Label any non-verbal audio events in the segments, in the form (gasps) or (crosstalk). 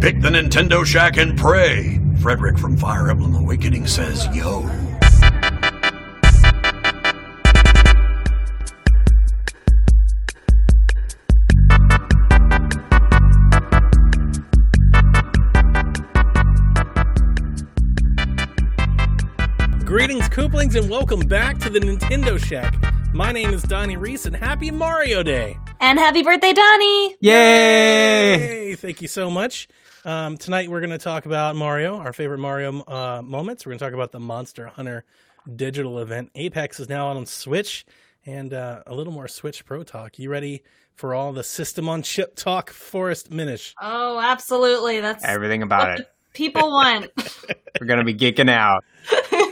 Pick the Nintendo Shack and pray. Frederick from Fire Emblem Awakening says, yo. Greetings, Kooplings, and welcome back to the Nintendo Shack. My name is Donnie Reese, and happy Mario Day! And happy birthday, Donnie! Yay! Hey, thank you so much. Um, tonight we're going to talk about Mario, our favorite Mario uh, moments. We're going to talk about the Monster Hunter digital event. Apex is now out on Switch, and uh, a little more Switch Pro talk. You ready for all the system on chip talk, Forest Minish? Oh, absolutely. That's Everything about what it. people want. (laughs) We're gonna be geeking out. (laughs)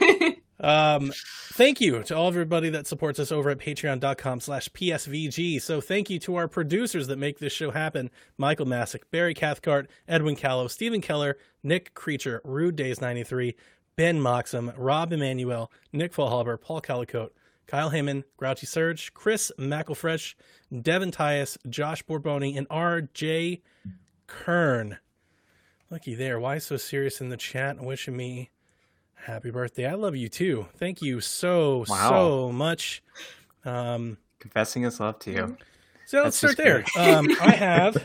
Um, thank you to all everybody that supports us over at patreon.com slash psvg so thank you to our producers that make this show happen. Michael masick barry cathcart edwin callow stephen keller nick creature rude days 93 ben moxham rob Emanuel, nick Fallhaber, paul calicote kyle heyman grouchy surge chris mcelfresh devin tyus josh borboni and rj kern. Looky there. Why so serious in the chat? Wishing me Happy birthday. I love you too. Thank you so, Wow. so much. Um, Confessing his love to you. so let's start there. Um, I (laughs) have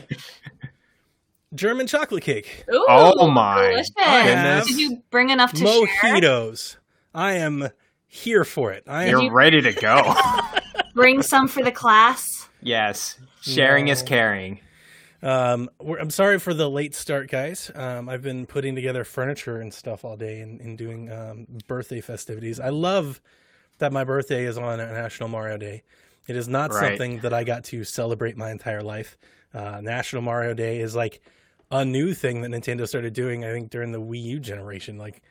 German chocolate cake, Ooh, Oh my delicious. I have Did you bring enough to share? mojitos. I am here for it. I. You're you- ready to go. (laughs) Bring some for the class. yes. Sharing is caring. Um, we're, I'm sorry for the late start, guys. Um, I've been putting together furniture and stuff all day and, and doing um, birthday festivities. I love that my birthday is on National Mario Day. It is not Right. something that I got to celebrate my entire life. Uh, National Mario Day is like a new thing that Nintendo started doing. I think during the Wii U generation. Like,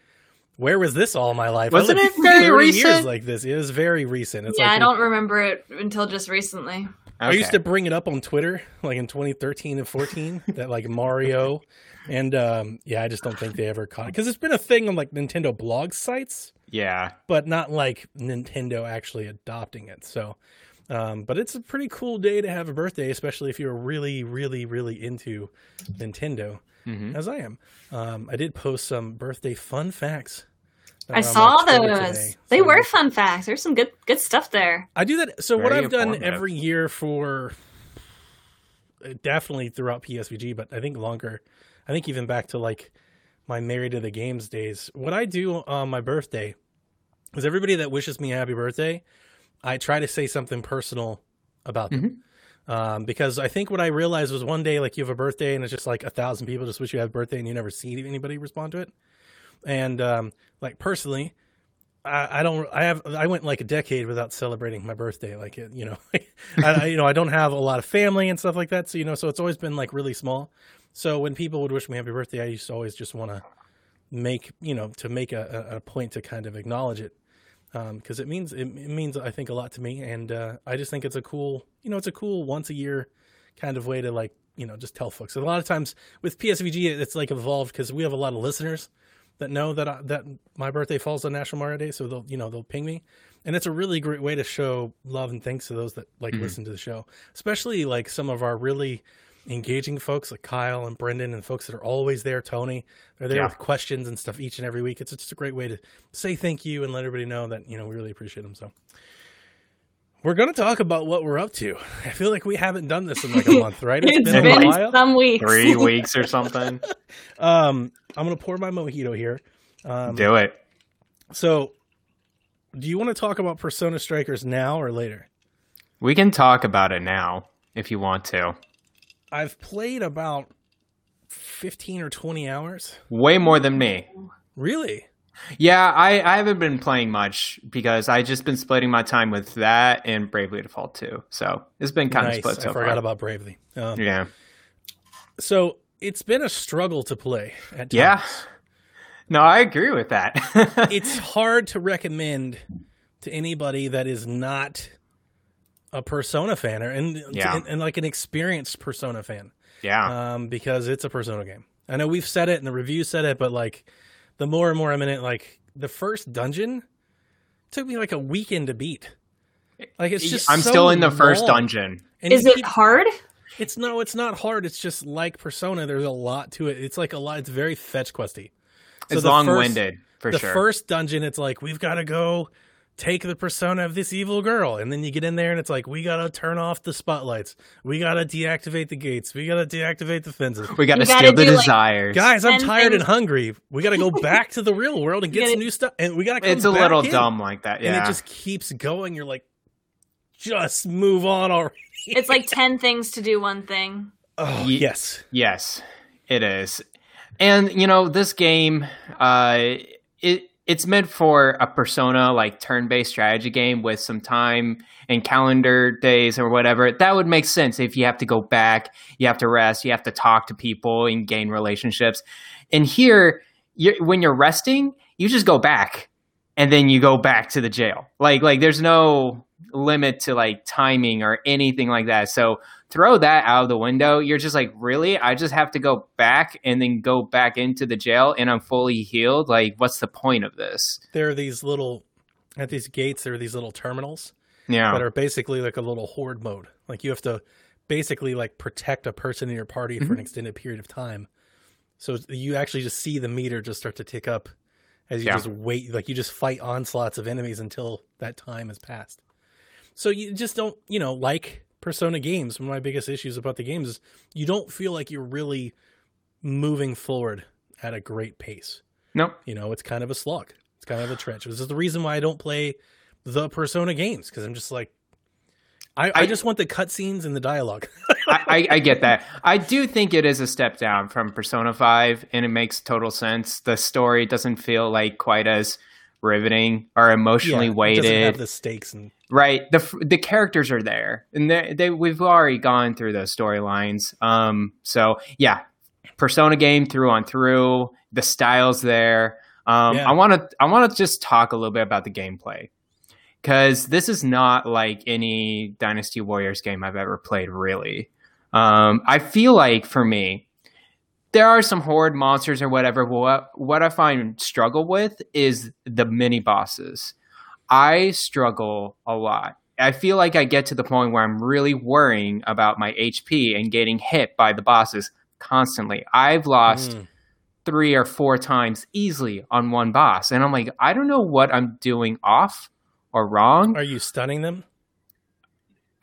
where was this all my life? I Wasn't it very 30 Years like this. It was very recent. It's yeah, like I don't remember it until just recently. I used to bring it up on Twitter, like in 2013 and 14, (laughs) that like Mario, and um, yeah, I just don't think they ever caught it because it's been a thing on like Nintendo blog sites, Yeah. but not like Nintendo actually adopting it. So, um, but it's a pretty cool day to have a birthday, especially if you're really, really, really into Nintendo, hmm as I am. Um, I did post some birthday fun facts. That I were on my saw those. today. They So- were fun facts. There's some good good stuff there. I do that. So what I've done every year for uh, definitely throughout PSVG, but I think longer. I think even back to like my married to the games days. What I do on my birthday is everybody that wishes me a happy birthday, I try to say something personal about them. Um, because I think what I realized was one day, like you have a birthday and it's just like a thousand people just wish you had a birthday and you never see anybody respond to it. And um, like personally, I, I don't. I have. I went like a decade without celebrating my birthday. Like it, you know, (laughs) I, you know, I don't have a lot of family and stuff like that. So you know, so it's always been like really small. So when people would wish me happy birthday, I used to always just want to make you know to make a, a point to kind of acknowledge it because it means it, it means I think a lot to me, and uh, I just think it's a cool you know it's a cool once a year kind of way to like you know just tell folks. And a lot of times with PSVG, it's like evolved because we have a lot of listeners that know that I, that my birthday falls on National Mario Day, so they'll you know they'll ping me, and it's a really great way to show love and thanks to those that like mm-hmm. listen to the show, especially like some of our really engaging folks like Kyle and Brendan and folks that are always there. Tony, they're there Yeah. with questions and stuff each and every week. It's just a great way to say thank you and let everybody know that you know we really appreciate them. So. We're going to talk about what we're up to. I feel like we haven't done this in like a (laughs) month, right? it's a been a while. some weeks. Three (laughs) weeks or something. Um, I'm going to pour my mojito here. Um, Do it. So, do you want to talk about Persona Strikers now or later? We can talk about it now if you want to. I've played about 15 or 20 hours. Way more than me. Really? Yeah, I, I haven't been playing much because I just been splitting my time with that and Bravely Default too. So it's been kind nice. of split so I forgot far. about Bravely. Um, yeah. So, it's been a struggle to play at times. Yeah. No, I agree with that. (laughs) it's hard to recommend to anybody that is not a Persona fan or and, Yeah. and, and like an experienced Persona fan. yeah. um, because it's a Persona game. I know we've said it and the review said it, but like the more and more I'm in it, like the first dungeon took me like a weekend to beat. Like it's just I'm so still in the first dungeon. And Is it keep- hard? It's no, it's not hard. It's just like Persona. There's a lot to it. It's like a lot. It's very fetch questy. So it's the long first- winded for the sure. first dungeon, it's like we've got to go take the persona of this evil girl, and then you get in there and it's like we got to turn off the spotlights, we got to deactivate the gates, we got to deactivate the fences. we got to You gotta steal the do, like, desires. Guys, I'm Ten tired and hungry. We got to go back to the real world and get gotta- some new stuff, and we got to. come it's a back little in. dumb like that. and Yeah. it just keeps going. You're like, just move on already. It's like (laughs) ten things to do one thing. Oh Ye- yes, Yes, it is. And you know, this game uh it it's meant for a persona like turn-based strategy game with some time and calendar days or whatever. That would make sense if you have to go back, you have to rest, you have to talk to people and gain relationships. And here, you when you're resting, you just go back and then you go back to the jail. Like like there's no limit to like timing or anything like that. So throw that out of the window. You're just like, really? I just have to go back and then go back into the jail and I'm fully healed? Like, what's the point of this? there are these little at these gates. There are these little terminals Yeah. that are basically like a little horde mode. Like you have to basically like protect a person in your party for an mm-hmm. extended period of time. So you actually just see the meter just start to tick up as you Yeah. just wait. Like you just fight onslaughts of enemies until that time has passed. So you just don't, you know, like Persona games. One of my biggest issues about the games is you don't feel like you're really moving forward at a great pace. Nope. You know, it's kind of a slog. It's kind of a trench. This is the reason why I don't play the Persona games because I'm just like, I, I, I- just want the cutscenes and the dialogue. (laughs) I, I, I get that. I do think it is a step down from Persona 5, and it makes total sense. The story doesn't feel like quite as riveting or emotionally Yeah, weighted. the stakes and right the the characters are there and they, they we've already gone through those storylines um so yeah persona game through on through the styles there um Yeah. i want to i want to just talk a little bit about the gameplay because this is not like any dynasty warriors game i've ever played really um i feel like for me there are some horde monsters or whatever. What what I find struggle with is the mini bosses. I struggle a lot. I feel like I get to the point where I'm really worrying about my HP and getting hit by the bosses constantly. I've lost Mm. three or four times easily on one boss, and I'm like, I don't know what I'm doing off or wrong. Are you stunning them?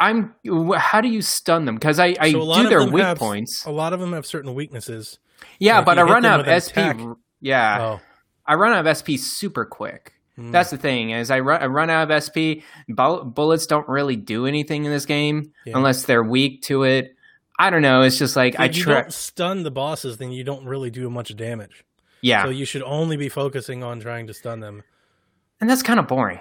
I'm. How do you stun them? Because I, I So do their weak have- points. A lot of them have certain weaknesses. Yeah, but I run out of SP. attack. Yeah, Oh, I run out of SP super quick. mm. That's the thing is I run, I run out of SP. Bullets don't really do anything in this game Yeah. unless they're weak to it. I don't know. It's just like I if you try. don't stun the bosses, then you don't really do much damage. Yeah, So you should only be focusing on trying to stun them. and that's kind of boring.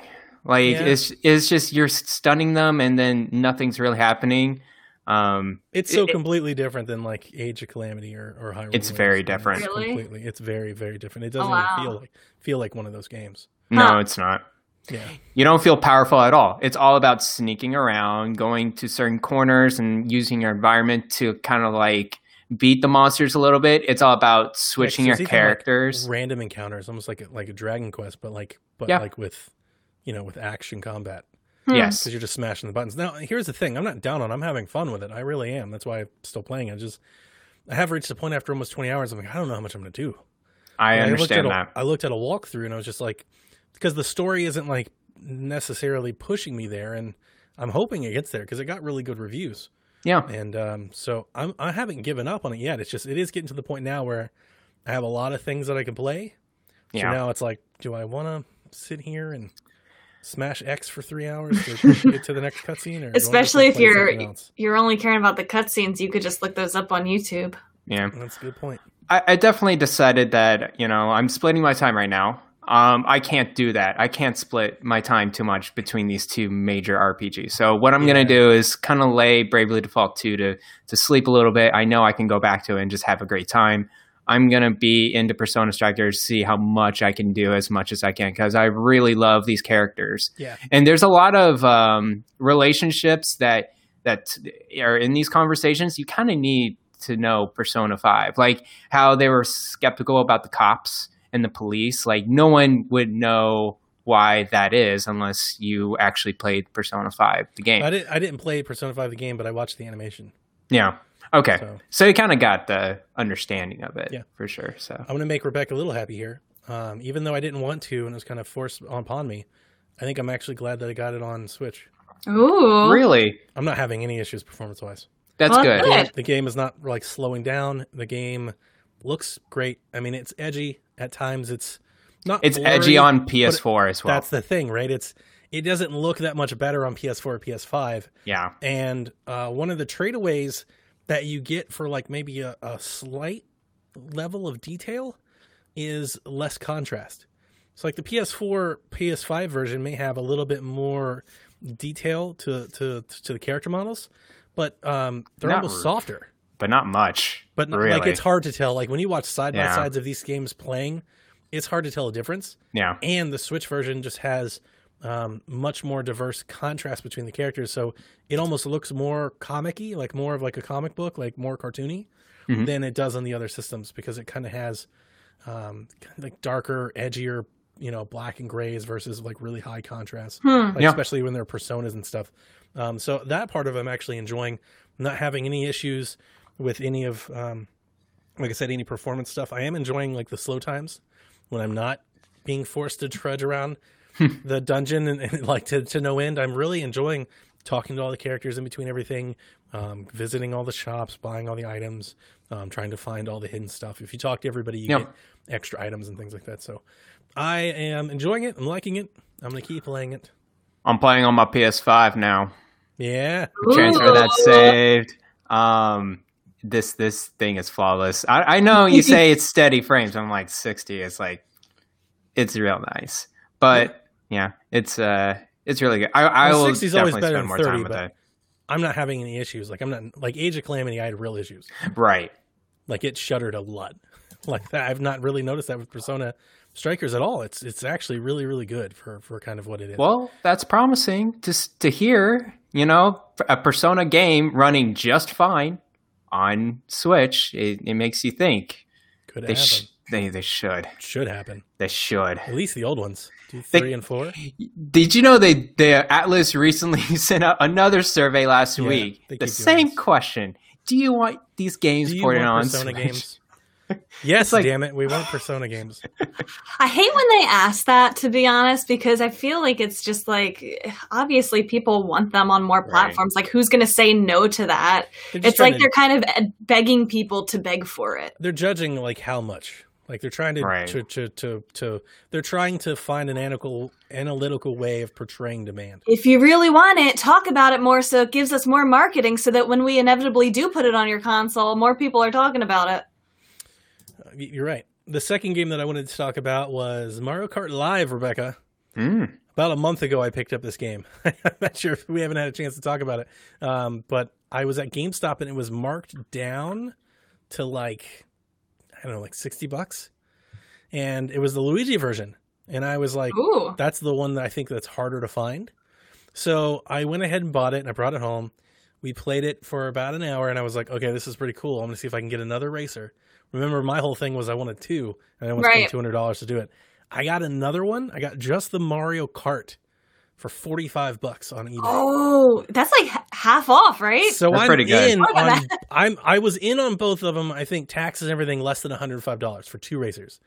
Like Yeah. it's it's just you're stunning them and then nothing's really happening. Um, It's so It- it- completely different than like Age of Calamity or or Hyrule. It's Warriors. very It's different. Really? Completely, it's very very different. It doesn't Oh, wow. even feel like feel like one of those games. no, Huh. it's not. Yeah, You don't feel powerful at all. It's all about sneaking around, going to certain corners, and using your environment to kind of like beat the monsters a little bit. It's all about switching Yeah, your 'cause there's even, like, characters. random encounters, almost like a, like a Dragon Quest, but like but Yeah. like with you know with action combat Hmm. Yes. because you're just smashing the buttons. Now here's the thing: I'm not down on. it. I'm having fun with it. I really am. That's why I'm still playing. I just I have reached a point after almost 20 hours. I'm like, I don't know how much I'm going to do. I And understand looked at that. A, I looked at a walkthrough and I was just like, because the story isn't like necessarily pushing me there, and I'm hoping it gets there because it got really good reviews, Yeah. and um, so I'm I haven't given up on it yet. It's just it is getting to the point now where I have a lot of things that I can play. So Yeah. now it's like, do I want to sit here and smash X for three hours to (laughs) get to the next cutscene, or do I just Especially if you're you're only caring about the cutscenes, you could just look those up on YouTube. Yeah. That's a good point. I, I definitely decided that, you know, I'm splitting my time right now. Um, I can't do that. I can't split my time too much between these two major RPGs. So what I'm Yeah. gonna do is kind of lay Bravely Default 2 to to sleep a little bit. I know I can go back to it and just have a great time. I'm gonna be into Persona Strikers, see how much I can do as much as I can because I really love these characters. Yeah, and there's a lot of um, relationships that that are in these conversations you kind of need to know persona 5 like how they were skeptical about the cops and the police like no one would know why that is unless you actually played persona 5 the game I didn't I didn't play Persona Five the game, but I watched the animation. Yeah. Okay. So- So, you kind of got the understanding of it. Yeah. For sure. So. I'm going to make Rebecca a little happy here. Um, even though I didn't want to and it was kind of forced upon me, I think I'm actually glad that I got it on Switch. Ooh. Really? I'm not having any issues performance wise. That's Well, good. good. The game is not like slowing down. The game looks great. I mean, it's edgy at times. It's not. It's blurry, edgy on PS4 as well. That's the thing, right? It's it doesn't look that much better on PS4 or PS5. yeah. And uh, one of the tradeaways that you get for like maybe a, a slight level of detail is less contrast. So like the PS4, PS5 version may have a little bit more detail to to to the character models, but um, they're Not almost softer. But not much. But really. like it's hard to tell. Like when you watch side by sides of these games playing, it's hard to tell a difference. Yeah. And the Switch version just has um, much more diverse contrast between the characters, so it almost looks more comic-y, like more of like a comic book, like more cartoony, Mhm. than it does on the other systems because it kind of has um, like darker, edgier, you know, black and grays versus like really high contrast Hmm. like, Yeah. especially when they're personas and stuff. Um, so that part of it I'm actually enjoying, not having any issues with any of, um, like I said, any performance stuff. I am enjoying like the slow times when I'm not being forced to trudge around (laughs) the dungeon and, and like to, to no end. I'm really enjoying talking to all the characters in between everything, um, visiting all the shops, buying all the items, um, trying to find all the hidden stuff. If you talk to everybody, you Yeah. get extra items and things like that. So I am enjoying it. I'm liking it. I'm gonna keep playing it. I'm playing on my PS5 now. Yeah. Transfer that saved. Um, this this thing is flawless. I, I know you (laughs) say it's steady frames. I'm like 60. It's like it's real nice, but yeah, it's uh it's really good. I, I Well, will 60 always definitely better spend than more 30, time with it. I'm not having any issues. Like I'm not like Age of Calamity. I had real issues. Right. Like it shuddered a lot. (laughs) Like that. I've not really noticed that with Persona Strikers at all. It's it's actually really really good for for kind of what it is. Well, that's promising to to hear. You know, a Persona game running just fine on Switch. It, it makes you think Could they happen. sh- they they should Should happen. they should. At least the old ones. Two, They- three, and four. Did you know they the Atlus recently (laughs) sent out another survey last Yeah, week? The same this. question: Do you want these games Do ported on Persona Switch? games? (laughs) Yes, like- damn it. We want Persona games. (laughs) I hate when they ask that, to be honest, because I feel like it's just like obviously people want them on more Right. platforms. Like, who's going to say no to that? It's like to- they're kind of eh, begging people to beg for it. they're judging like how much like they're trying to, Right. to, to to to they're trying to find an analytical analytical way of portraying demand If you really want it, talk about it more so it gives us more marketing so that when we inevitably do put it on your console, more people are talking about it. Uh, you're right the second game that i wanted to talk about was mario kart live rebecca Mm. about a month ago i picked up this game (laughs) i'm not sure if we haven't had a chance to talk about it um, but i was at gamestop and it was marked down to like i don't know like 60 bucks and it was the luigi version and i was like Ooh. That's the one that I think that's harder to find. So I went ahead and bought it and I brought it home. We played it for about an hour and I was like, okay, this is pretty cool. I'm gonna see if I can get another racer. Remember, my whole thing was I wanted two, and I was Right. two hundred dollars to do it. I got another one. I got just the Mario Kart for forty five bucks on eBay. Oh, that's like half off, right? So That's I'm pretty good. in on (laughs) I'm I was in on both of them. I think taxes and everything less than $105 for two racers.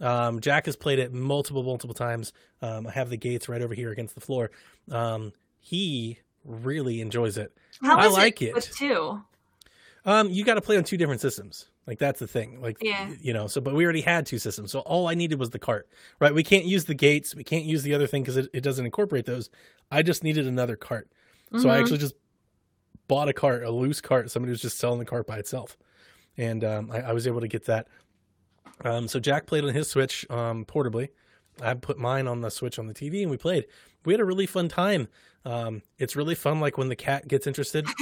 Um, Jack has played it multiple multiple times. Um, I have the gates right over here against the floor. Um, he really enjoys it. How I is like it. with two. Um, you got to play on two different systems. Like that's the thing. Like Yeah. you know. So, but we already had two systems. So all I needed was the cart. Right. We can't use the gates. We can't use the other thing because it, it doesn't incorporate those. I just needed another cart. So I Mhm. actually just bought a cart, a loose cart. Somebody was just selling the cart by itself, and um, I, I was able to get that. Um, so Jack played on his Switch um, portably. I put mine on the Switch on the TV, and we played. We had a really fun time. Um, it's really fun, like when the cat gets interested or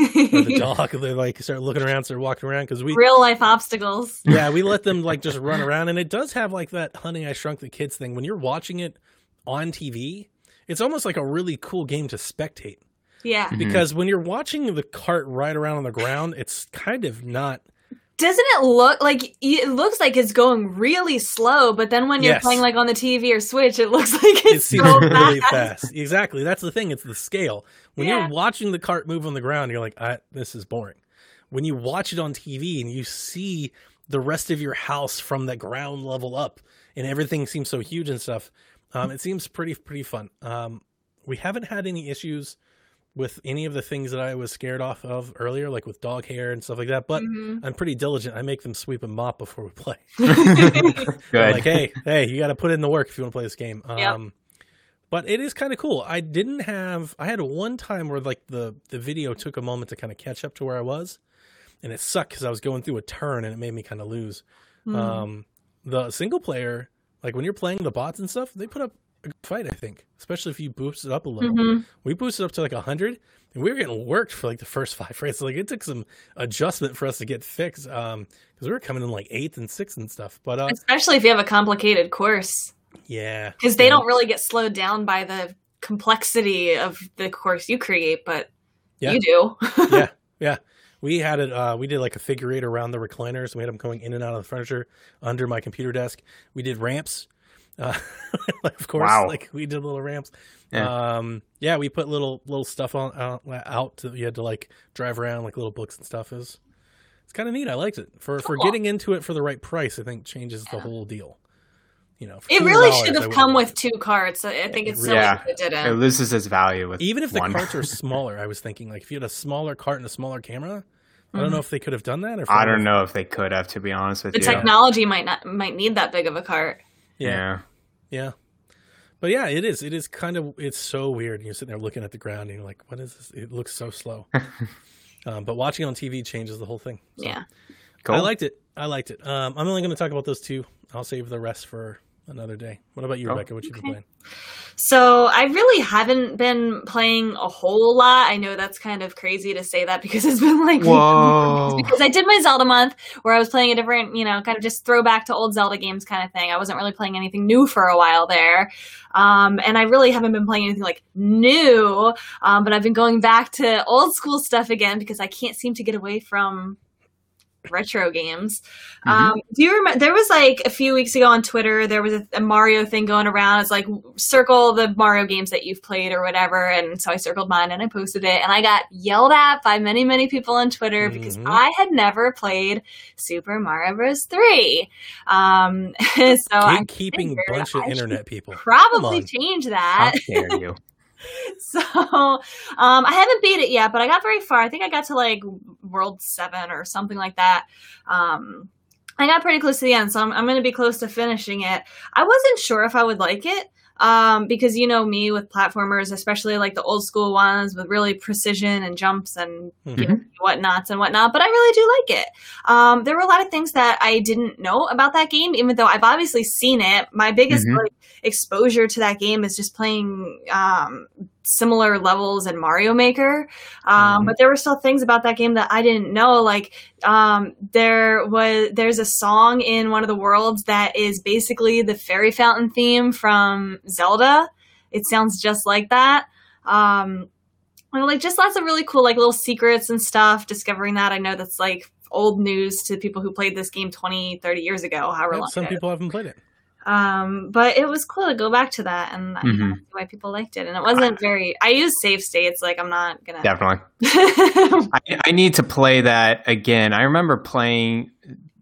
the (laughs) dog. They like start looking around, start walking around because we Real life obstacles. yeah, we let them like just run around, and it does have like that "Honey, I Shrunk the Kids" thing. When you're watching it on TV, it's almost like a really cool game to spectate Yeah. Mhm. because when you're watching the cart ride around on the ground, it's kind of not. Doesn't it look like it looks like it's going really slow, but then when you're Yes. playing like on the TV or Switch, it looks (laughs) like It it's seems so really fast. fast. Exactly, that's the thing. It's the scale. When Yeah. you're watching the cart move on the ground, you're like, I, "This is boring." when you watch it on TV and you see the rest of your house from the ground level up, and everything seems so huge and stuff, um, it seems pretty pretty fun. Um, we haven't had any issues with any of the things that I was scared off of earlier, like with dog hair and stuff like that. But Mhm. I'm pretty diligent. I make them sweep and mop before we play. (laughs) Good. Like, hey, hey, you got to put in the work if you want to play this game. Um, But it is kind of cool. I didn't have. I had one time where like the the video took a moment to kind of catch up to where I was, and it sucked because I was going through a turn and it made me kind of lose. Hmm. Um, the single player, like when you're playing the bots and stuff, they put up a good fight. I think, especially if you boost it up a little. Mhm. We boosted up to like hundred, and we were getting worked for like the first five races. Like it took some adjustment for us to get fixed, um, because we were coming in like eighth and sixth and stuff. But uh, Especially if you have a complicated course, yeah, because they yeah. don't really get slowed down by the complexity of the course you create, but Yeah. you do. (laughs) yeah, yeah. We had it. Uh, we did like a figure eight around the recliners. We had them going in and out of the furniture under my computer desk. We did ramps. Uh, like, (laughs) of course, Wow. like we did little ramps. Yeah. Um, yeah, we put little little stuff on out, out to, you had to like drive around like little books and stuff. Is it's kind of neat. I liked it for for getting into it for the right price. I think changes the whole deal. You know, It really should have come with two carts. I I think it's silly Yeah. that it It didn't. It loses its value with even if the one. carts are (laughs) smaller. I was thinking like if you had a smaller cart and a smaller camera. I Mm-hmm. don't know if they could have done that. Or I don't know if they could have, to be honest with The you. The technology might not might need that big of a cart. Yeah. Yeah. But yeah, it is. It is kind of. It's so weird. You're sitting there looking at the ground, and you're like, "What is this?" It looks so slow. (laughs) um, but watching on TV changes the whole thing. So, Yeah. Cool. I liked it. I liked it. Um, I'm only going to talk about those two. I'll save the rest for another day. What about you, Oh. Rebecca? What you been playing? So I really haven't been playing a whole lot. I know that's kind of crazy to say that because (laughs) it's been like Whoa. because I did my Zelda month where I was playing a different, you know, kind of just throwback to old Zelda games kind of thing. I wasn't really playing anything new for a while there. Um, and I really haven't been playing anything like new. Um, but I've been going back to old school stuff again because I can't seem to get away from retro games. Mhm. Um, do you remember? There was like a few weeks ago on Twitter, there was a, a Mario thing going around. It's like circle the Mario games that you've played or whatever. And so I circled mine and I posted it, and I got yelled at by many, many people on Twitter because Mhm. I had never played Super Mario Bros. Three. Um, (laughs) so I Gatekeeping figured bunch of I internet people. probably change How that. dare you? (laughs) (laughs) So um, I haven't beat it yet, but I got very far. I think I got to like World Seven or something like that. Um, I got pretty close to the end, so I'm, I'm going to be close to finishing it. I wasn't sure if I would like it um, because you know me with platformers, especially like the old school ones with really precision and jumps and you Mhm. know, whatnots and whatnot. But I really do like it. Um, there were a lot of things that I didn't know about that game, even though I've obviously seen it. My biggest Mhm. like exposure to that game is just playing um, similar levels in Mario Maker. Um, Mhm. But there were still things about that game that I didn't know. Like um, there was there's a song in one of the worlds that is basically the fairy fountain theme from Zelda. It sounds just like that. Um, and, like just lots of really cool like little secrets and stuff. Discovering that I know that's like old news to people who played this game 20 30 years ago however Yeah, long some people haven't played it. Um, but it was cool to go back to that and I Mhm. see why people liked it. And it wasn't very. I use save states. Like I'm not gonna. Definitely. (laughs) I, I need to play that again. I remember playing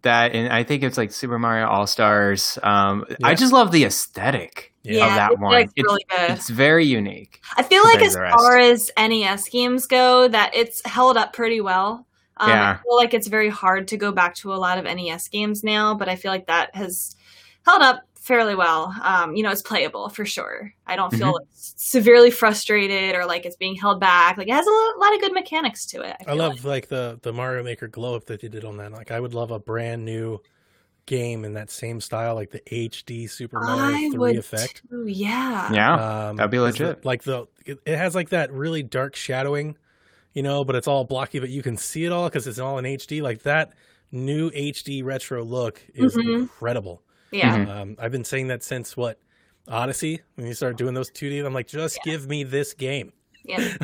that, and I think it's like Super Mario All Stars. Um, I just love the aesthetic Yeah. of that it's, one. It's, really good. it's very unique. I feel like compared as to the rest. far as NES games go, that it's held up pretty well. Um, Yeah. I feel like it's very hard to go back to a lot of NES games now, but I feel like that has held up fairly well. Um, you know, it's playable for sure. I don't feel Mm-hmm. severely frustrated or like it's being held back. Like it has a lot of good mechanics to it. I feel love like the the Mario Maker glow up that they did on that. Like I would love a brand new game in that same style, like the HD Super. Mario I Three would effect. too. Yeah. Yeah. Um, That'd be 'cause the- legit. like the it, it has like that really dark shadowing, you know, but it's all blocky, but you can see it all because it's all in HD. Like that new HD retro look is Mhm. incredible. Yeah. Mhm. Um, I've been saying that since what Odyssey when you started doing those 2D. I'm like, just give me this game. Yeah.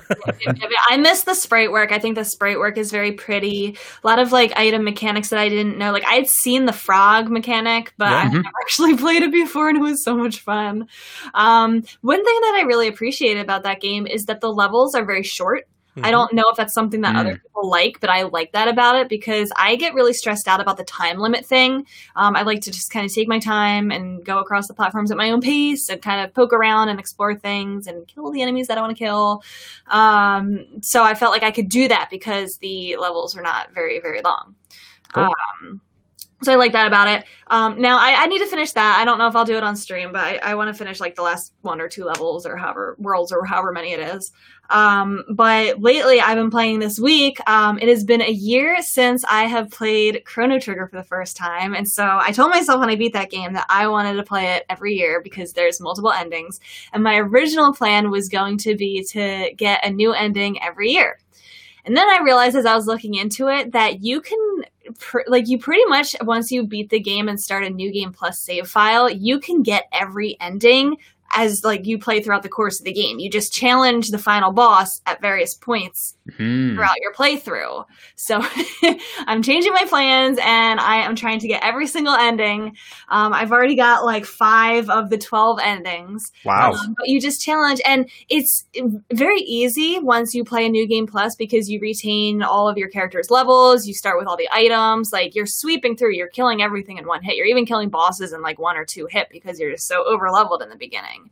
I miss the sprite work. I think the sprite work is very pretty. A lot of like item mechanics that I didn't know. Like I had seen the frog mechanic, but Yeah. I had Mhm. never (laughs) actually played it before, and it was so much fun. Um, one thing that I really appreciate about that game is that the levels are very short. I don't know if that's something that Mm. other people like, but I like that about it because I get really stressed out about the time limit thing. Um, I like to just kind of take my time and go across the platforms at my own pace and kind of poke around and explore things and kill the enemies that I want to kill. Um, so I felt like I could do that because the levels are not very, very long. Cool. Um, so I like that about it. Um, now I, I need to finish that. I don't know if I'll do it on stream, but I, I want to finish like the last one or two levels or however worlds or however many it is. Um, but lately I've been playing this week. Um, it has been a year since I have played Chrono Trigger for the first time. And so I told myself when I beat that game that I wanted to play it every year because there's multiple endings. And my original plan was going to be to get a new ending every year. And then I realized as I was looking into it that you can, pr- like, you pretty much, once you beat the game and start a new game plus save file, you can get every ending as, like, you play throughout the course of the game. You just challenge the final boss at various points Hmm. throughout your playthrough. So (laughs) I'm changing my plans and I am trying to get every single ending. Um, I've already got like five of the 12 endings. Wow. Um, but you just challenge, and it's very easy once you play a new game plus because you retain all of your character's levels. You start with all the items, like you're sweeping through, you're killing everything in one hit. You're even killing bosses in like one or two hit because you're just so over leveled in the beginning.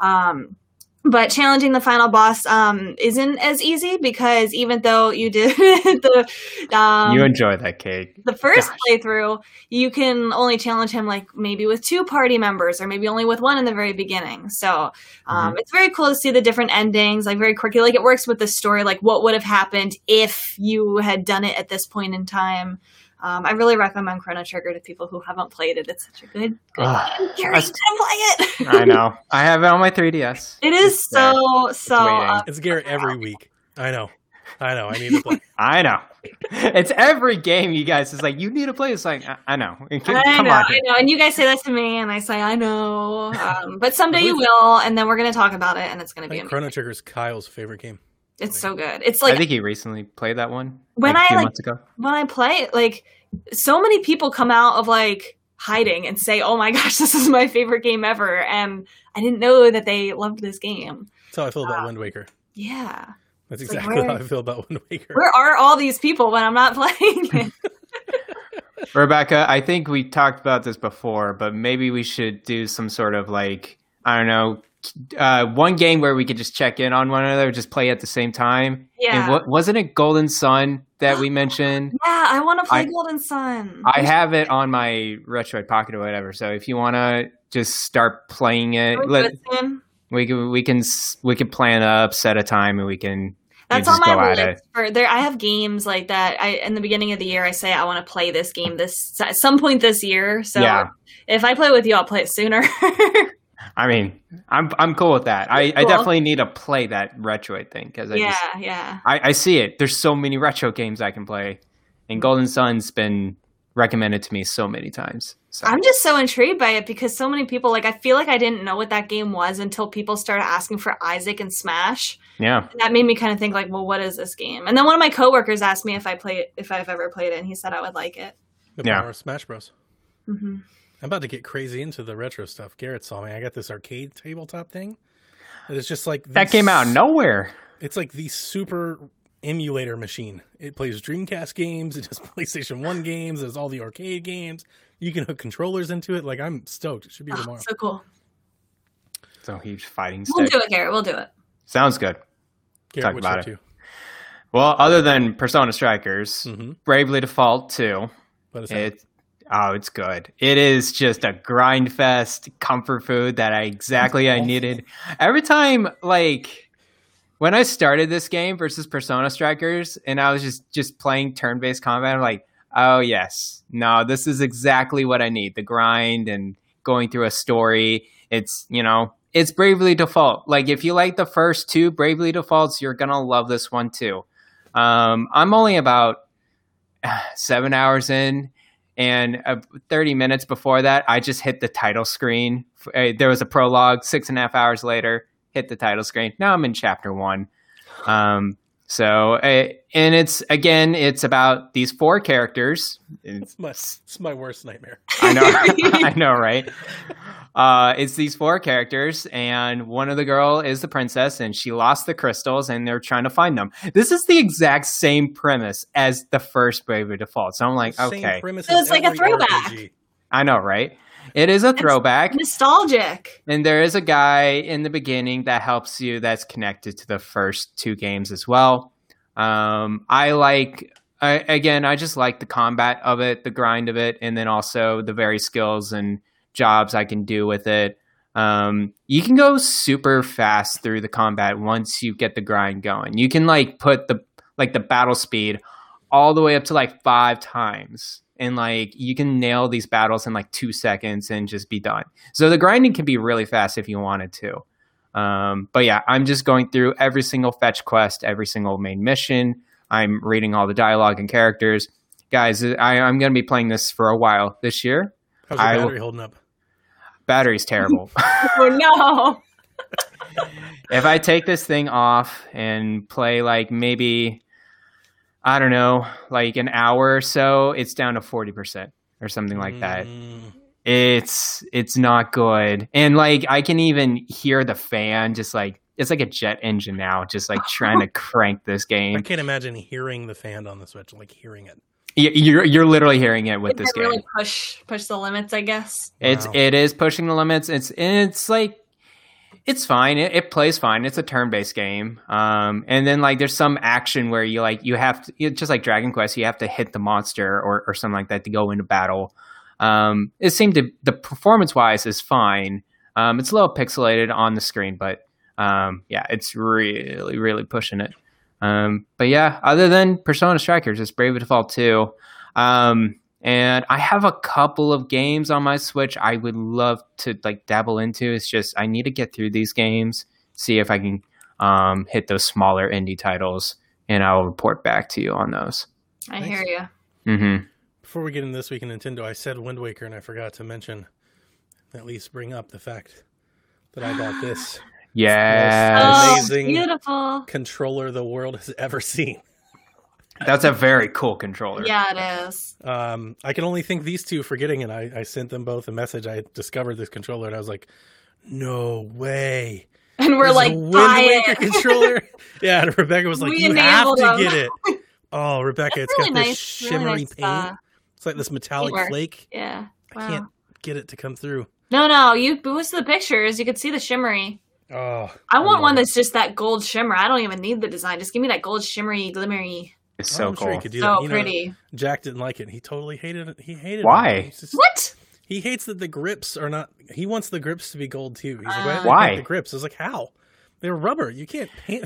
Um, but challenging the final boss um, isn't as easy because even though you did (laughs) the um, you enjoy that cake. the first Gosh. playthrough, you can only challenge him like maybe with two party members or maybe only with one in the very beginning. So um, it's very cool to see the different endings, like very quirky. Like it works with the story, like what would have happened if you had done it at this point in time. Um, I really recommend Chrono Trigger to people who haven't played it. It's such a good, good Ugh, game. Gary, that's- you gotta play it. I know. (laughs) I have it on my 3DS. It is It's there. so so. waiting. uh, It's Garrett every (laughs) week. I know. I know. I need to play. (laughs) I know. It's every game you guys is like you need to play. It's like I, I know. Come I know, on. I know, and you guys say that to me, and I say I know, um, but someday you will, and then we're gonna talk about it, and it's gonna be. Chrono Trigger is Kyle's favorite game. It's so good. It's like I think he recently played that one When like, a I, few like- months ago. when I play it, like so many people come out of like hiding and say, "Oh my (laughs) gosh, this is my favorite game ever," and I didn't know that they loved this game. That's how I feel about Wow. Wind Waker. Yeah, That's It's like, exactly where- how I feel about Wind Waker. where are all these people when I'm not (laughs) playing? (laughs) Rebecca, I think we talked about this before, but maybe we should do some sort of like I don't know, uh, one game where we could just check in on one another, just play at the same time. Yeah. And what wasn't it Golden Sun that we (gasps) mentioned? yeah, I want to play I- Golden Sun. I have it on my Retroid Pocket or whatever. So if you want to just start playing it, we let, we can we can we can plan up, set a time, and we can. That's on my list. For there, I have games like that. I in the beginning of the year, I say I want to play this game this at some point this year. So Yeah. if I play with you, I'll play it sooner. (laughs) I mean, I'm I'm cool with that. I, I definitely need to play that Retroid thing because I yeah, just yeah. I, I see it. There's so many retro games I can play, and Golden Sun's been recommended to me so many times. So I'm just so intrigued by it because so many people like I feel like I didn't know what that game was until people started asking for Isaac and Smash. yeah, And that made me kind of think like, well, what is this game? And then one of my coworkers asked me if I play if I've ever played it, and he said I would like it. The Yeah. Smash Bros. hmm I'm about to get crazy into the retro stuff. Garrett saw me. I got this arcade tabletop thing. It's just like that came out of nowhere. It's like the super emulator machine. It plays Dreamcast games. (laughs) It does PlayStation One games. It does all the arcade games. You can hook controllers into it. Like I'm stoked. It should be Oh, tomorrow. so cool. So huge fighting We'll do it, Garrett. We'll do it. Sounds good. Garrett, talk what's about up it. to? Well, other than Persona Strikers, Mm-hmm. Bravely Default 2, But it's not- it oh, it's good. It is just a grind fest comfort food that I exactly I needed. Every time like when I started this game versus Persona Strikers and I was just just playing turn-based combat, I'm like, "Oh, yes. No, this is exactly what I need. The grind and going through a story. It's, you know, it's Bravely Default. Like if you like the first two Bravely Defaults, you're going to love this one too. Um, I'm only about (sighs) seven hours in, and uh, 30 minutes before that, I just hit the title screen. Uh, there was a prologue. Six and a half hours later, hit the title screen. Now I'm in chapter one. Um, so, uh, and it's again, it's about these four characters. It's- it's my, it's my worst nightmare. I know, (laughs) (laughs) I know, right? Uh, it's these four characters, and one of the girl is the princess, and she lost the crystals, and they're trying to find them. This is the exact same premise as the first Bravely Default. So I'm like, Same okay, premise So it's like a throwback. RPG. I know, right? It is a throwback. Nostalgic. And there is a guy in the beginning that helps you that's connected to the first two games as well. Um, I like, I, again, I just like the combat of it, the grind of it, and then also the various skills and jobs I can do with it. Um, you can go super fast through the combat once you get the grind going. You can like put the like the battle speed all the way up to like five times and like you can nail these battles in like two seconds and just be done so the grinding can be really fast if you wanted to um, but yeah i'm just going through every single fetch quest every single main mission i'm reading all the dialogue and characters guys I, i'm going to be playing this for a while this year How's your I will- battery holding up? Battery's terrible (laughs) Oh no. if I take this thing off and play like maybe I don't know, like an hour or so, it's down to 40% or something like that. Mm, It's it's not good. And like I can even hear the fan just like it's like a jet engine now, just like trying to (laughs) crank this game. I can't imagine hearing the fan on the Switch, like hearing it. Y- You're you're literally hearing it with It this game. really push push the limits, I guess. It's Wow. it is pushing the limits. It's and it's like it's fine. It, it plays fine. It's a turn-based game. Um, and then like there's some action where you like you have to it's just like Dragon Quest. You have to hit the monster or or something like that to go into battle. Um, it seemed to the performance-wise is fine. Um, it's a little pixelated on the screen, but um, yeah, it's really really pushing it. Um, but yeah, other than Persona Strikers, it's Brave Default 2. Um, and I have a couple of games on my Switch I would love to like dabble into. It's just I need to get through these games, see if I can um, hit those smaller indie titles, and I'll report back to you on those. I Thanks. hear you. Mm-hmm. Before we get into this week in Nintendo, I said Wind Waker, and I forgot to mention, at least bring up the fact that I bought this Yes, Oh, amazing. beautiful. controller the world has ever seen. that's a very cool controller. Yeah, it is. Um, I can only thank these two for getting it. I, I sent them both a message. I discovered this controller, and I was like, "No way!" And we're There's like, a Wind Waker it. (laughs) controller. yeah, and Rebecca was like, We "You have to them. get it." (laughs) Oh, Rebecca, It's it's really got this nice. really shimmery nice, paint. uh, it's like this metallic paintwork. flake. yeah. I can't get it to come through. No, no, you boost the pictures. You can see the shimmery. Oh, I want love one that's just that gold shimmer. I don't even need the design. Just give me that gold shimmery, glimmery. It's so I'm cool. sure you could do So that. You know, pretty. Jack didn't like it. He totally hated it. He hated Why? it. He's just- What? He hates that the grips are not. He wants the grips to be gold too. He's like, Uh, why? did they Why? paint The grips. I was like, how? They're rubber. You can't paint.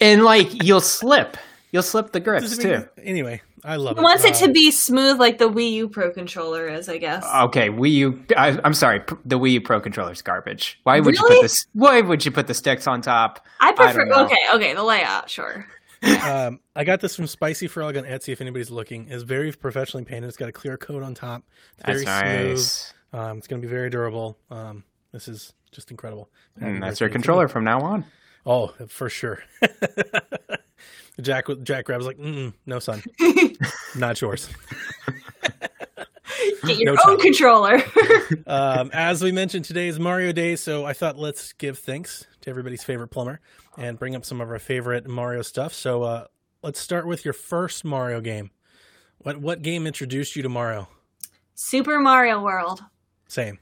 and like you'll slip, you'll slip the grips mean- too. Anyway, I love He it. wants it to Um, be smooth like the Wii U Pro controller is, I guess. Okay, Wii U. I, I'm sorry, the Wii U Pro controller's garbage. Why would you put this? Why would you put the sticks on top? I prefer. know. okay, okay, the layout, sure. um, I got this from Spicy Frog on Etsy. If anybody's looking, it's very professionally painted. It's got a clear coat on top. It's That's very nice. smooth. Um, it's going to be very durable. Um, this is just incredible. And that's your controller from now on. Oh, for sure. (laughs) Jack Jack grabs like, Mm-mm, no son, (laughs) not yours. (laughs) Get your No own time. controller. (laughs) um, as we mentioned, today is Mario Day, so I thought let's give thanks to everybody's favorite plumber and bring up some of our favorite Mario stuff. So uh, let's start with your first Mario game. What what game introduced you to Mario? Super Mario World. Same.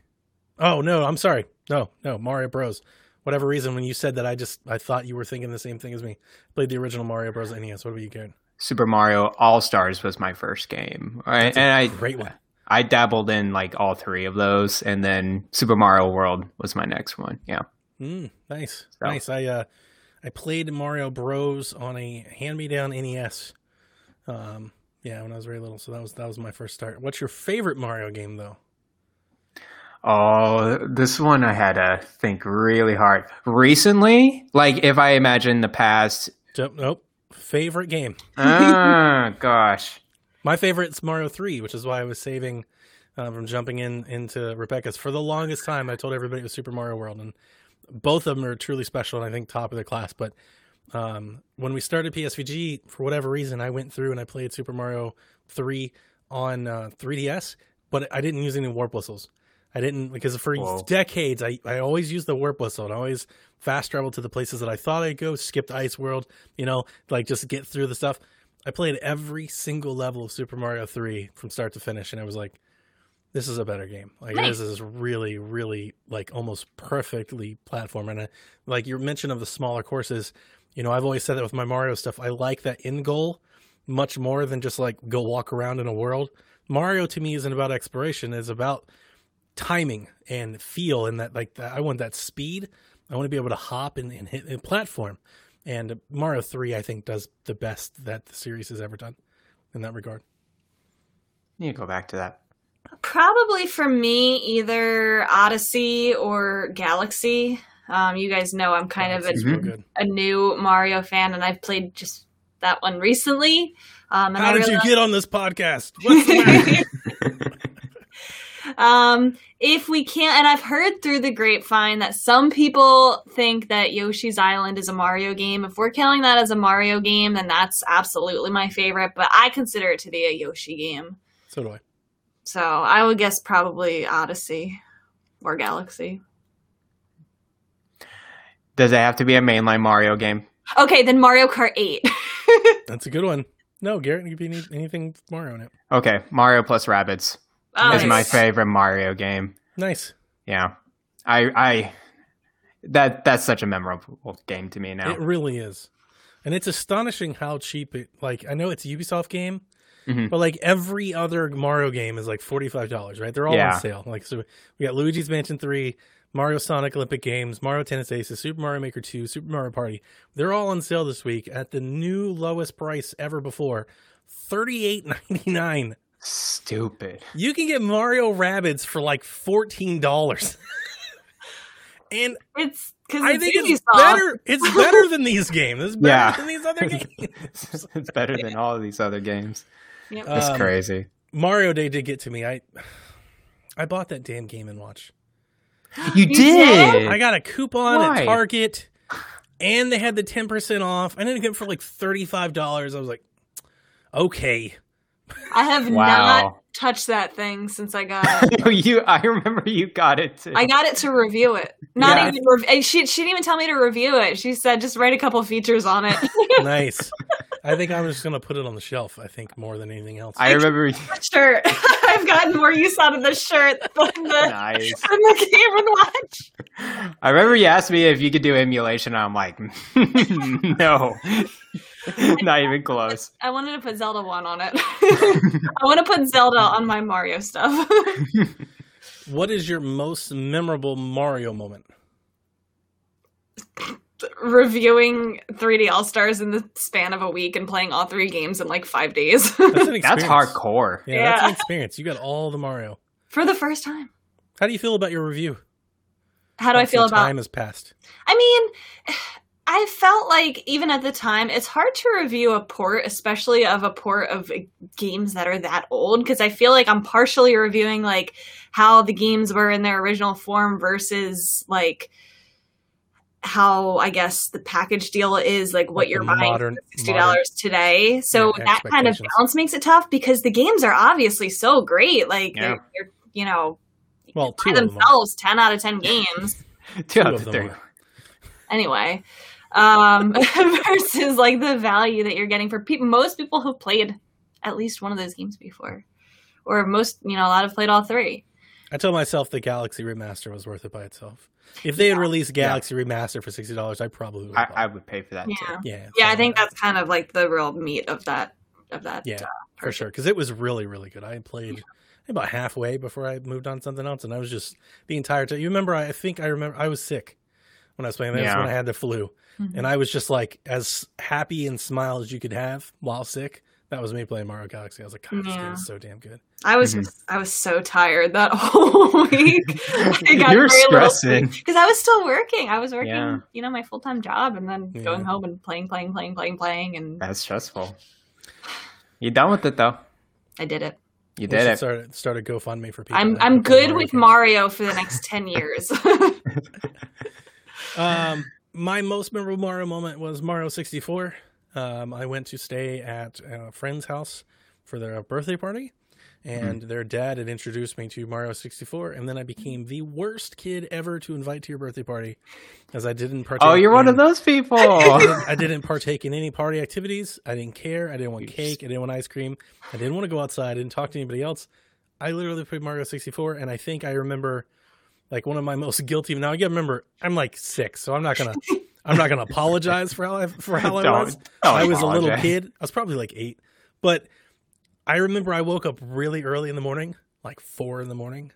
Oh no, I'm sorry. No, no, Mario Bros. Whatever reason, when you said that, I just I thought you were thinking the same thing as me. Played the original Mario Bros. NES. What about you, Karen? Super Mario All Stars was my first game, I- and I Great one. I dabbled in like all three of those, and then Super Mario World was my next one. Yeah, Mm, nice, So- nice. I uh, I played Mario Bros. on a hand-me-down NES. Um, yeah, when I was very little. So that was that was my first start. What's your favorite Mario game though? Oh, this one I had to think really hard. Recently, like if I imagine the past, Jump, nope. Favorite game. ah, (laughs) gosh, My favorite's Mario Three, which is why I was saving uh, from jumping in into Rebecca's. For the longest time, I told everybody it was Super Mario World, and both of them are truly special and I think top of their class. But um, when we started PSVG, for whatever reason, I went through and I played Super Mario Three on uh, 3DS, but I didn't use any warp whistles. I didn't because for Whoa. decades I, I always used the warp whistle and always fast travel to the places that I thought I'd go, skip Ice World, you know, like just get through the stuff. I played every single level of Super Mario 3 from start to finish and I was like this is a better game. Like Nice. this is really really like almost perfectly platform and I, like your mention of the smaller courses, you know, I've always said that with my Mario stuff. I like that end goal much more than just like go walk around in a world. Mario to me isn't about exploration; it's about timing and feel, and that like that, I want that speed. I want to be able to hop and, and hit a platform. And Mario Three, I think, does the best that the series has ever done in that regard. You go back to that. Probably for me, either Odyssey or Galaxy. Um, you guys know I'm kind of a, It's real good. a new Mario fan, and I've played just that one recently. Um, and How I did you realized- get on this podcast? (laughs) What's the matter? um, if we can't, and I've heard through the grapevine that some people think that Yoshi's Island is a Mario game. If we're counting that as a Mario game, then that's absolutely my favorite. But I consider it to be a Yoshi game. so do I. So I would guess probably Odyssey or Galaxy. Does it have to be a mainline Mario game? Okay, then Mario Kart 8. (laughs) That's a good one. No, Garrett, you can be anything Mario in it. Okay, Mario plus Rabbids Oh, is my favorite Mario game. Nice. Yeah, I, I, that that's such a memorable game to me now. It really is. And it's astonishing how cheap it like I know it's a Ubisoft game, Mhm. but like every other Mario game is like forty five dollars, right? They're all Yeah. on sale. Like so we got Luigi's Mansion 3, Mario Sonic Olympic Games, Mario Tennis Aces, Super Mario Maker 2, Super Mario Party. They're all on sale this week at the new lowest price ever before. Thirty eight ninety nine. Stupid. You can get Mario Rabbids for like fourteen dollars. and It's because I think it's Ubisoft. better. It's (laughs) better than these games. It's better Yeah. than these other (laughs) games. (laughs) it's better than all of these other games. Yep. It's Um, crazy. Mario Day did get to me. I I bought that damn Game and Watch. (gasps) You, you did. did? I got a coupon Why? at Target, and they had the ten percent off. I didn't get it for like thirty five dollars. I was like, okay, I have (laughs) Wow. not touched that thing since I got it. (laughs) You. I remember you got it too. I got it to review it. Not Yeah. even rev- and she she didn't even tell me to review it. She said just write a couple features on it. nice. (laughs) I think I'm just gonna put it on the shelf. I think more than anything else. I remember. (laughs) shirt. (laughs) I've gotten more use out of the shirt than the, (laughs) nice. than the Game Watch. I remember you asked me if you could do emulation. I'm like, no, not even close. I wanted to put Zelda one on it. I want to put Zelda on my Mario stuff. what is your most memorable Mario moment? Reviewing 3D All Stars in the span of a week and playing all three games in like five days That's an (laughs) That's experience. hardcore. Yeah, that's an experience. You got all the Mario. for the first time. How do you feel about your review? How do I feel the about time has passed? I mean, I felt like even at the time, it's hard to review a port, especially of a port of games that are that old, because I feel like I'm partially reviewing like how the games were in their original form versus like how I guess the package deal is like what Like you're buying modern- for sixty dollars today. So Yeah, that kind of balance makes it tough because the games are obviously so great. Like Yeah. they're, they're you know Well, two by of them. themselves ten out of ten (laughs) games Two Two out of of them three. are. anyway um (laughs) versus like the value that you're getting for people most people who've played at least one of those games before or most you know a lot have played all three I told myself the Galaxy Remaster was worth it by itself. If they had released Galaxy Remaster for sixty dollars, I probably would. I, I would pay for that yeah too. yeah, yeah i think that's kind of like the real meat of that of that Yeah, uh, for sure because it was really really good. I had played about halfway before I moved on to something else, and I was just the entire time. You remember? I think I remember I was sick when I was playing. That's Yeah. when I had the flu, Mhm. and I was just like as happy and smile as you could have while sick. That was me playing Mario Galaxy. I was like, God, this game is so damn good. i was Mhm. i was so tired that (laughs) whole week You're stressing. because i was still working i was working Yeah. you know my full-time job and then Yeah. going home and playing playing playing playing playing and That's stressful. You done with it though? i did it You did it. Start start a GoFundMe for people. i'm i'm haven't played good with games. mario for the next 10 years (laughs) (laughs) Um, my most memorable Mario moment was Mario 64. Um, I went to stay at a friend's house for their birthday party, and their dad had introduced me to Mario 64, and then I became the worst kid ever to invite to your birthday party, as I didn't partake. Oh, you're one of those people. I didn't, (laughs) I didn't partake in any party activities. I didn't care. I didn't want cake. I didn't want ice cream. I didn't want to go outside. I didn't talk to anybody else. I literally played Mario 64, and I think I remember like one of my most (laughs) guilty. Now I remember, I'm like six, so I'm not gonna, (laughs) I'm not gonna apologize for how I for how I (laughs) Don't- was. don't I was a little kid. I was probably like eight, but I remember I woke up really early in the morning, like four in the morning,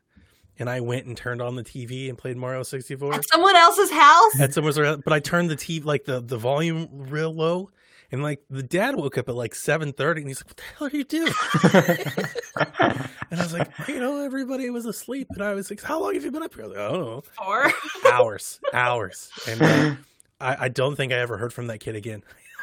and I went and turned on the TV and played Mario 64 At someone else's house? at someone's but I turned the TV like the the volume real low, and like the dad woke up at like seven thirty, and he's like, "What the hell are you doing?" (laughs) and I was like, "You know, everybody was asleep," and I was like, "How long have you been up here?" I was like, I don't know, Or hours, hours, and uh, I, I don't think I ever heard from that kid again. (laughs)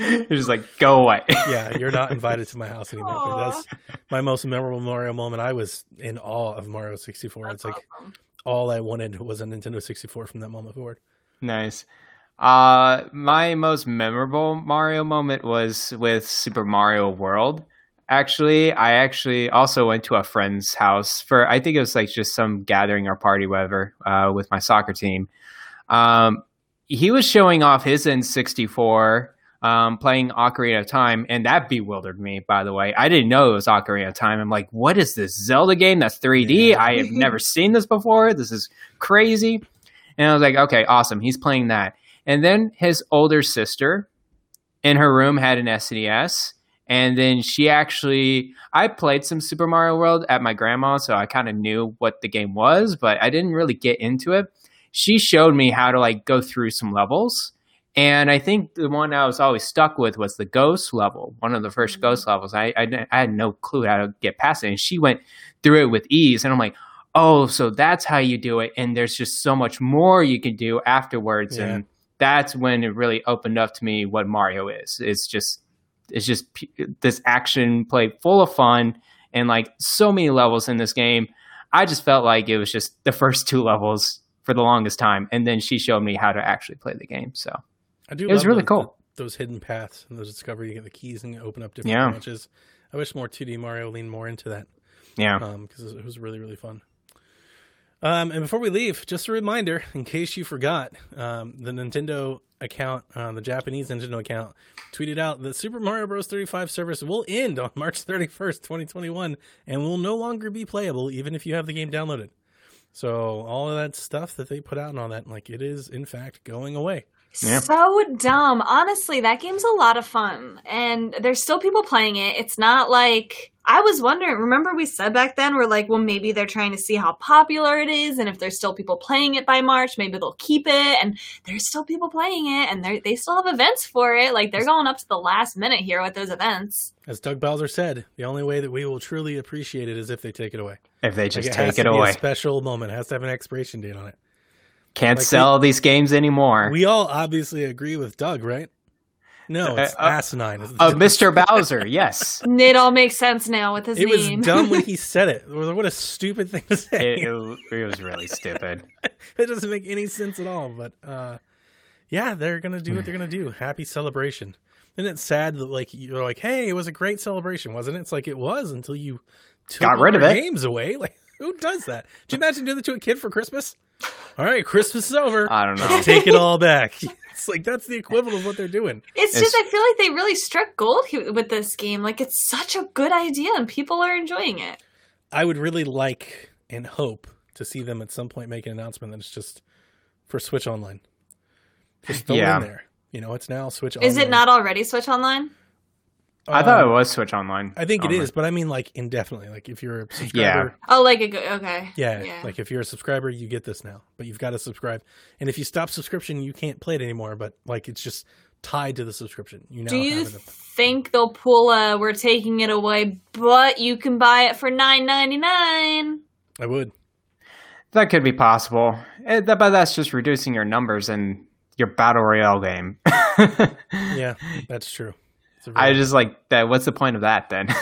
You're just like, go away. Yeah, you're not invited to my house anymore. But that's my most memorable Mario moment. I was in awe of Mario 64. That's it's like awesome. all I wanted was a Nintendo 64 from that moment forward. Nice. Uh, my most memorable Mario moment was with Super Mario World. Actually, I actually also went to a friend's house for I think it was like just some gathering or party, whatever, uh, with my soccer team. Um, he was showing off his N64, um, playing Ocarina of Time, and that bewildered me. By the way, I didn't know it was Ocarina of Time. I'm like, what is this Zelda game? That's 3D? I have never (laughs) seen this before. This is crazy. And I was like, okay, awesome. He's playing that. And then his older sister in her room had an SNES. And then she actually, I played some Super Mario World at my grandma's, so I kind of knew what the game was, but I didn't really get into it. She showed me how to like go through some levels. And I think the one I was always stuck with was the ghost level, one of the 1st Mhm. ghost levels. I, I, I had no clue how to get past it. And she went through it with ease. And I'm like, oh, so that's how you do it. And there's just so much more you can do afterwards. Yeah. And that's when it really opened up to me what Mario is. It's just, it's just this action play full of fun and like so many levels in this game. I just felt like it was just the first two levels for the longest time. And then she showed me how to actually play the game. So I do. It was really those- cool. Those hidden paths and those discovery, you get the keys and open up different Yeah. branches. I wish more 2D Mario leaned more into that yeah. because it was really really fun. Um, and before we leave, just a reminder, in case you forgot, um, the Nintendo account, uh, the Japanese Nintendo account, tweeted out that Super Mario Bros. 35 service will end on (laughs) March 31st, 2021, and will no longer be playable even if you have the game downloaded. So all of that stuff that they put out and all that, like it is in fact going away. Yeah. So dumb. Honestly, that game's a lot of fun. And there's still people playing it. It's not like I was wondering, remember we said back then we're like, well maybe they're trying to see how popular it is and if there's still people playing it by March, maybe they'll keep it and there's still people playing it and they they still have events for it. Like they're going up to the last minute here with those events. As Doug Bowser said, the only way that we will truly appreciate it is if they take it away. If they Like, just it has take to it be away. A special moment. It has to have an expiration date on it. Can't like, sell these games anymore. We all obviously agree with Doug, right? No, it's Uh, uh, asinine. It's- uh, Mr. Bowser, yes. (laughs) It all makes sense now with his it was dumb when (laughs) he said it. What a stupid thing to say. It, it, it was really stupid. (laughs) it doesn't make any sense at all. But uh, yeah, they're gonna do what they're gonna do. Happy celebration. And it's sad that like you're like, hey, it was a great celebration, wasn't it? It's like it was until you took Got rid of it. games away. Like who does that? Do you imagine doing that to a kid for Christmas? All right, Christmas is over. I don't know. Take it all back. (laughs) It's like that's the equivalent of what they're doing. It's It's- just I feel like they really struck gold with this game. Like it's such a good idea and people are enjoying it. I would really like and hope to see them at some point make an announcement that it's just for Switch Online. Just throw it Yeah. in there. You know, it's now Switch Online. Is it not already Switch Online? I thought it Um, was Switch Online. I think it Online. is, but I mean like indefinitely. Like if you're a subscriber, Oh, like a go- okay. yeah, Yeah. like if you're a subscriber, you get this now. But you've got to subscribe, and if you stop subscription, you can't play it anymore. But like it's just tied to the subscription. You now Do you have it. think they'll pull a "We're taking it away, but you can buy it for nine ninety nine? I would. That could be possible. Eh, that- but that's just reducing your numbers in your battle royale game. (laughs) Yeah, that's true. It's a I very- just like that. What's the point of that then? (laughs)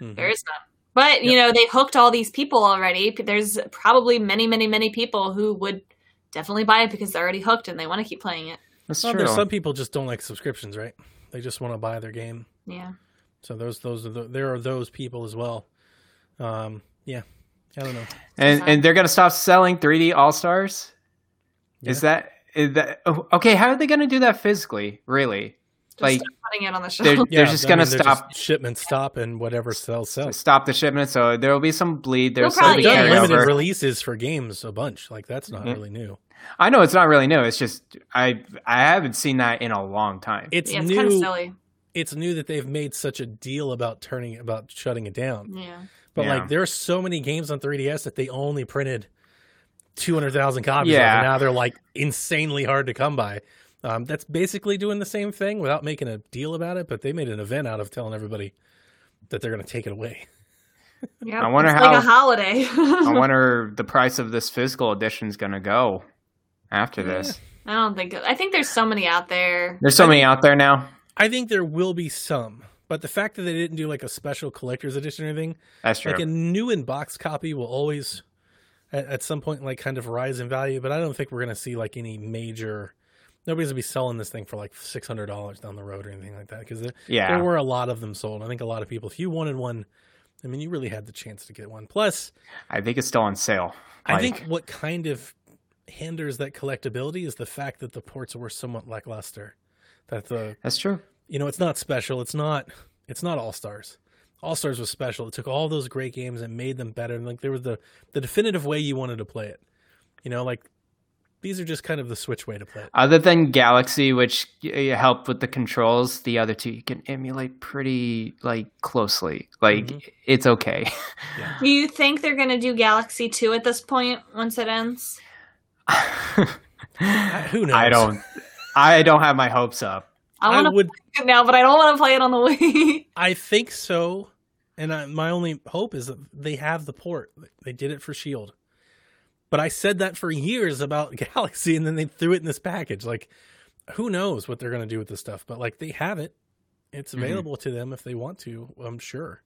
Mhm. There is none. But you know they hooked all these people already. There's probably many, many, many people who would definitely buy it because they're already hooked and they want to keep playing it. That's Well, true. there's some people just don't like subscriptions, right? They just want to buy their game. Yeah. So those those are the, there are those people as well. Um, yeah, I don't know. And and they're gonna stop selling 3D All Stars. Is that is that oh, okay? How are they gonna do that physically? Really? Just like start putting it on the they're, shelf. they're just I gonna they're stop just shipments stop and whatever sells sells. stop the shipment. So there will be some bleed. There's They'll some probably- yeah, Done yeah. limited carryover. releases for games a bunch. Like that's not Yeah. really new. I know it's not really new. It's just I I haven't seen that in a long time. It's yeah, it's kind of new. silly. It's new that they've made such a deal about turning about shutting it down. Yeah. But Yeah. like there are so many games on 3DS that they only printed 200,000 copies of, Yeah. and now they're like insanely hard to come by. Um, that's basically doing the same thing without making a deal about it, but they made an event out of telling everybody that they're going to take it away. Yeah. I wonder it's how- like a holiday. (laughs) I wonder (laughs) the price of this physical edition is gonna go after this. I don't think. I think there's so many out there. There's so many out there now. I think there will be some, but the fact that they didn't do like a special collector's edition or anything, That's true. like a new in box copy will always at, at some point like kind of rise in value, but I don't think we're going to see like any major nobody's going to be selling this thing for like $600 down the road or anything like that because there, yeah. there were a lot of them sold. I think a lot of people if you wanted one, I mean you really had the chance to get one. Plus, I think it's still on sale. I think what kind of hinders that collectability is the fact that the ports were somewhat lackluster. That the that's true. you know, it's not special. It's not. It's not All Stars. All Stars was special. It took all those great games and made them better. And like there was the the definitive way you wanted to play it. You know, like these are just kind of the Switch way to play it. Other than Galaxy, which y- helped with the controls, the other two you can emulate pretty like closely. Like Mhm. it's okay. (laughs) Do you think they're gonna do Galaxy Two at this point once it ends? Uh, Who (laughs) knows? I don't. I don't have my hopes up. I I want to would. play it now, but I don't want to play it on the Wii. (laughs) I think so. And I, my only hope is that they have the port. They did it for Shield. But I said that for years about (laughs) Galaxy, and then they threw it in this package. Like, who knows what they're going to do with this stuff? But like, they have it. It's Mhm. available to them if they want to. I'm sure.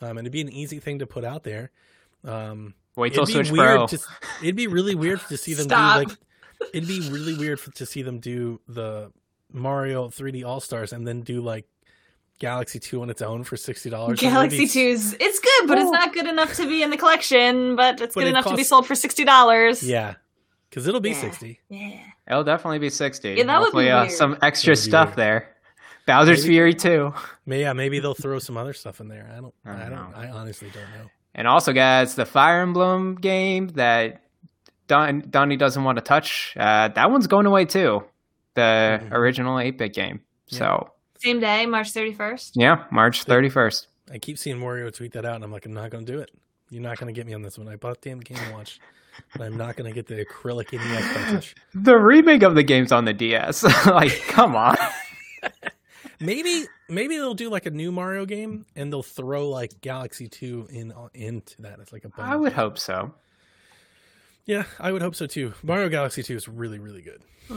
Um, and it'd be an easy thing to put out there. Um, Wait till it'd be Switch weird. Pro. To, it'd be really weird to see them do like. It'd be really weird for, to see them do the Mario 3D All Stars and then do like Galaxy 2 on its own for sixty dollars. Galaxy Two's it's good, but it's Oh. not good enough to be in the collection. But it's But good it enough to be sold for sixty dollars. Yeah, because it'll be Yeah. sixty. Yeah. It'll definitely be sixty. Yeah, that would be uh, some extra That'd be stuff weird. there. Bowser's Maybe- Fury too. May yeah, maybe they'll throw some other stuff in there. I don't. I I don't don't. know. I honestly don't know. And also, guys, the Fire Emblem game that Don Donnie doesn't want to touch, uh, that one's going away too. The Mhm. original 8 bit game. Yeah. So, Same day, March thirty first. yeah, March 31st. I keep seeing Wario tweet that out, and I'm like, I'm not going to do it. You're not going to get me on this one. I bought the damn Game and Watch, and I'm not going to get the acrylic NES (laughs) cartridge. The remake of the game's on the DS. (laughs) like, come on. (laughs) Maybe, maybe they'll do like a new Mario game, and they'll throw like Galaxy Two in uh, into that. It's like a. I would hope so. Yeah, I would hope so too. Mario Galaxy Two is really, really good. (laughs)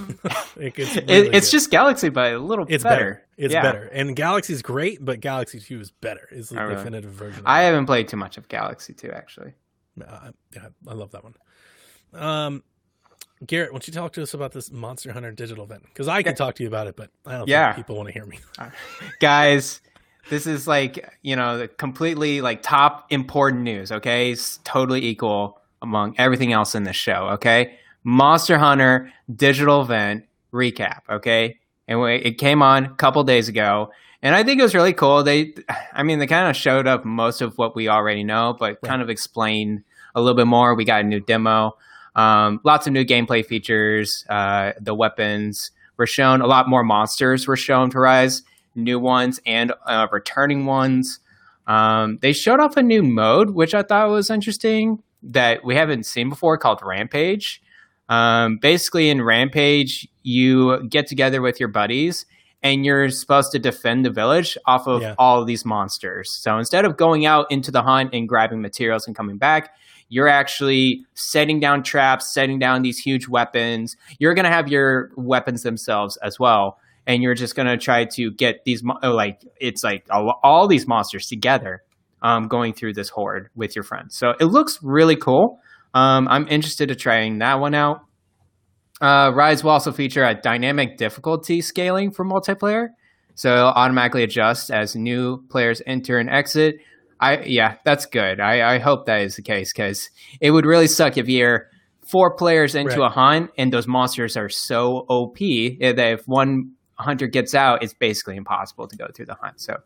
It- it's It, it's good. just Galaxy, by a little it's better. better. It's Yeah. better, and Galaxy's great, but Galaxy Two is better. Is the Oh, really? definitive version. I haven't played too much of Galaxy 2, actually. Uh, yeah, I love that one. Um, Garrett, why don't you talk to us about this Monster Hunter digital event? Because I can talk to you about it, but I don't Yeah. think people want to hear me. (laughs) guys this is like you know completely like top important news okay it's totally equal among everything else in the show okay? Monster hunter digital event recap okay? And we, it came on a couple days ago and i think it was really cool. They i mean they kind of showed up most of what we already know but Right. kind of explained a little bit more. We got a new demo um, lots of new gameplay features uh, the weapons were shown a lot more monsters were shown to rise new ones and uh, returning ones. Um, they showed off a new mode, which I thought was interesting that we haven't seen before, called Rampage. Um, basically, in Rampage, you get together with your buddies and you're supposed to defend the village off of Yeah. all of these monsters. So instead of going out into the hunt and grabbing materials and coming back, you're actually setting down traps, setting down these huge weapons. You're going to have your weapons themselves as well and you're just gonna try to get these mo- like it's like all, all these monsters together um, going through this horde with your friends so it looks really cool um, i'm interested in trying that one out uh, rise will also feature a dynamic difficulty scaling for multiplayer so it'll automatically adjust as new players enter and exit. I yeah, that's good. I, I hope that is the case because it would really suck if you're four players into Right. a hunt and those monsters are so OP that if one hunter gets out, it's basically impossible to go through the hunt. So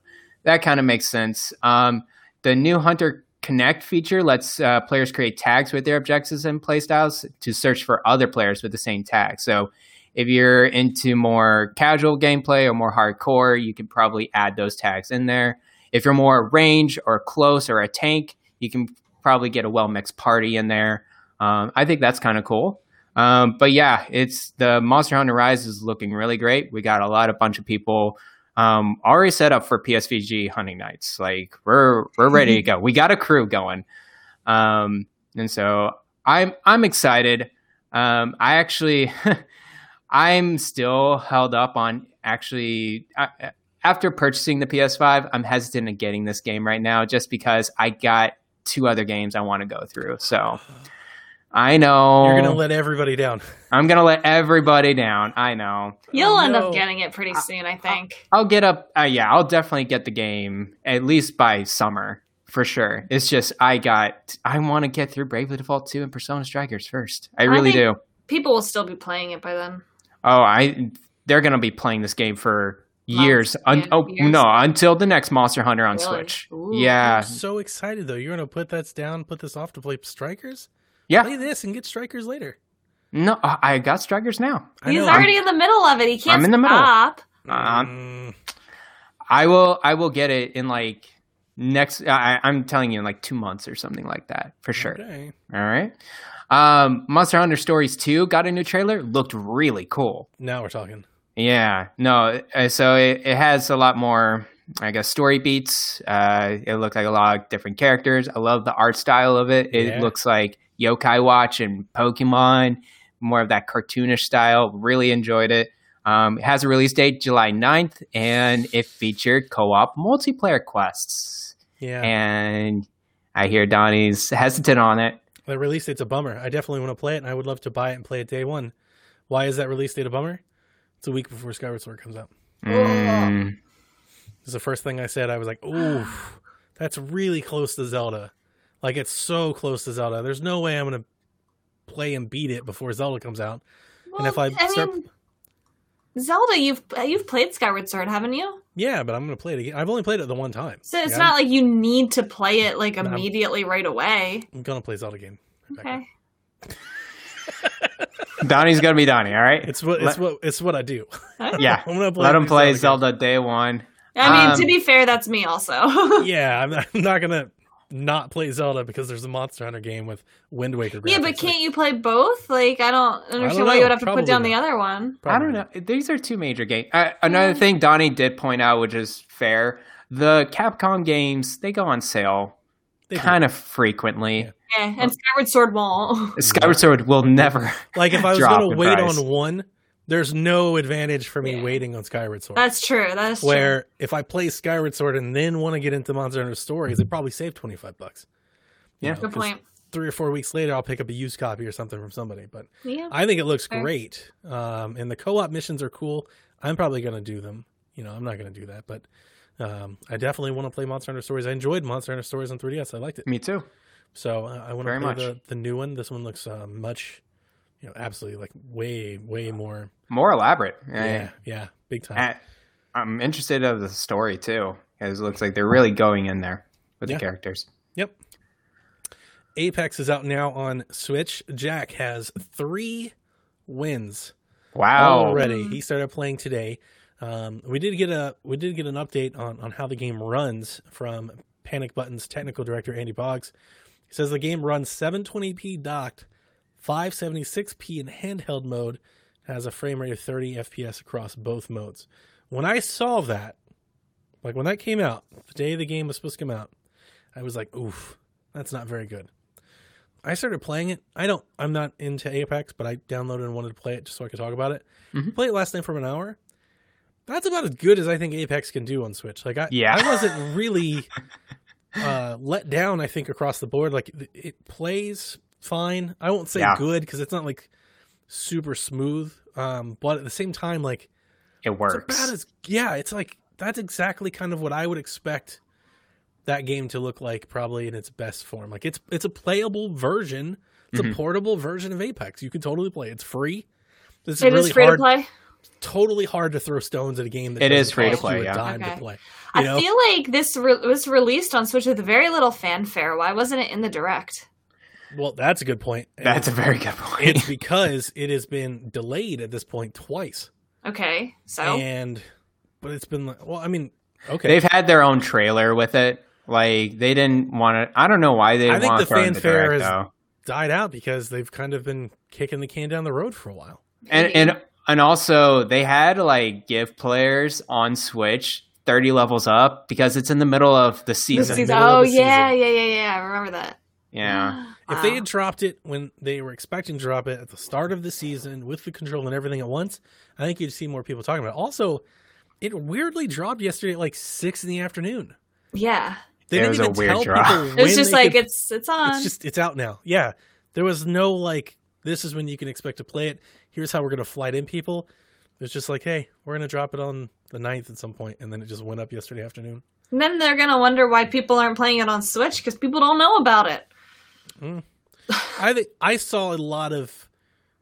that kind of makes sense. Um, the new Hunter Connect feature lets uh, players create tags with their objectives and playstyles to search for other players with the same tag. So if you're into more casual gameplay or more hardcore, you can probably add those tags in there. If you're more range or close or a tank, you can probably get a well mixed party in there. Um, I think that's kind of cool. Um, but yeah, it's the Monster Hunter Rise is looking really great. We got a lot of bunch of people um, already set up for PSVG hunting nights. Like we're we're ready to go. We got a crew going, um, and so I'm I'm excited. Um, I actually (laughs) I'm still held up on actually. I, after purchasing the PS5, I'm hesitant in getting this game right now just because I got two other games I want to go through. So I know You're gonna let everybody down. I'm gonna let everybody down. I know. You'll Oh, end no. up getting it pretty soon, I think. I'll get up. Uh, yeah, I'll definitely get the game at least by summer for sure. It's just I got. I want to get through Bravely Default 2 and Persona Strikers first. I I really think- do. People will still be playing it by then. Oh, I. They're gonna be playing this game for years. Un- oh years. no, until the next Monster Hunter on Really? Switch. Ooh. Yeah, I'm so excited though. You're gonna put that down, put this off to play Strikers. Yeah. Play this and get Strikers later. No, I I got Strikers now. I He's know. already in the middle of it. He can't I'm in the middle. stop. Um, I will. I will get it in like next. I, I'm telling you, in like two months or something like that for sure. okay. All right. Um, Monster Hunter Stories 2 got a new trailer. Looked really cool. Now we're talking. Yeah. No, uh, so it, it has a lot more, I guess, story beats. Uh, it looked like a lot of different characters. I love the art style of it. It Yeah. looks like Yokai Watch and Pokemon, more of that cartoonish style. Really enjoyed it. Um, it has a release date July 9th, and it featured co op multiplayer quests. Yeah. And I hear Donnie's hesitant on it. The release date's a bummer. I definitely want to play it, and I would love to buy it and play it day one. Why is that release date a bummer? It's a week before Skyward Sword comes out. Mm. It's the first thing I said. I was like, "Ooh, that's really close to Zelda. Like it's so close to Zelda. There's no way I'm gonna play and beat it before Zelda comes out." And if I start- mean, Zelda, you've you've played Skyward Sword, haven't you? Yeah, but I'm gonna play it again. I've only played it the one time. So it's Yeah, not like you need to play it like No. immediately right away. I'm gonna play Zelda game. Okay. (laughs) Donnie's gonna be Donnie, all right? It's what it's what it's what I do. yeah. (laughs) I'm gonna play Let him play game. Zelda day one. I mean, Um, to be fair, that's me also. (laughs) Yeah, I'm not, I'm not gonna not play Zelda because there's a Monster Hunter game with Wind Waker. yeah, but can't you play both? Like, I don't understand don't why you would have to Probably put down the other one. Like, I don't know. These are two major games. Uh, another thing Donnie did point out, which is fair, the Capcom games they go on sale They do. kind of frequently. Yeah. Yeah, and Skyward Sword won't. Skyward Sword will never. Like if I (laughs) was gonna wait price. on one, there's no advantage for me Yeah. waiting on Skyward Sword. That's true. That's true. Where if I play Skyward Sword and then want to get into Monster Hunter Stories, it probably save twenty five bucks. Yeah. know, Good 'cause point. Three or four weeks later, I'll pick up a used copy or something from somebody. But Yeah. I think it looks Fair. great, um, and the co-op missions are cool. I'm probably gonna do them. You know, I'm not gonna do that, but um, I definitely want to play Monster Hunter Stories. I enjoyed Monster Hunter Stories on 3DS. I liked it. Me too. So uh, I want to Very play much. the the new one. This one looks uh, much, you know, absolutely like way way more. More elaborate. Yeah, yeah, big time. I, I'm interested of the story too, because it looks like they're really going in there with Yeah. the characters. Yep. Apex is out now on Switch. Jack has three wins Wow. already. He started playing today. Um, we did get a we did get an update on on how the game runs from Panic Button's technical director Andy Boggs. He says the game runs 720p docked, 576p in handheld mode, has a frame rate of 30 FPS across both modes. When I saw that, like when that came out, the day the game was supposed to come out, I was like, oof, that's not very good. I started playing it. I don't. I'm not into Apex, but I downloaded and wanted to play it just so I could talk about it. Mhm. Played it last night for an hour. That's about as good as I think Apex can do on Switch. Like I, Yeah. I wasn't (laughs) really uh, let down. I think across the board, like it plays fine. I won't say Yeah. good because it's not like super smooth. Um, but at the same time, like It it's works. about as yeah, it's like that's exactly kind of what I would expect that game to look like, probably in its best form. Like it's it's a playable version. It's Mhm. a portable version of Apex. You can totally play. It's free. This is It really is free hard. to play. Totally hard to throw stones at a game that It is free to play, yeah. Okay. to play. I You know? feel like this re- was released on Switch with very little fanfare. Why wasn't it in the direct? Well, that's a good point. And That's a very good point. it's (laughs) because it has been delayed at this point twice. Okay, so And but it's been like well, I mean, okay. They've had their own trailer with it. Like they didn't want to. I don't know why they I didn't think want the to throw it in the fanfare direct has- though. died out because they've kind of been kicking the can down the road for a while. And and and also they had like give players on Switch thirty levels up because it's in the middle of the This season. season- oh the yeah, season. yeah, yeah, yeah. I remember that. Yeah. (gasps) (gasps) (gasps) If they had dropped it when they were expecting to drop it at the start of the season with the control and everything at once, I think you'd see more people talking about it. Also, it weirdly dropped yesterday at like six in the afternoon. yeah, They It didn't was a even weird tell drop. people (laughs) it was just like could- it's it's on. it's just it's out now. Yeah, there was no like this is when you can expect to play it. Here's how we're gonna flight in people. It's just like, hey, we're gonna drop it on the 9th at some point, and then it just went up yesterday afternoon. and then they're gonna wonder why people aren't playing it on Switch because people don't know about it. I think I saw a lot of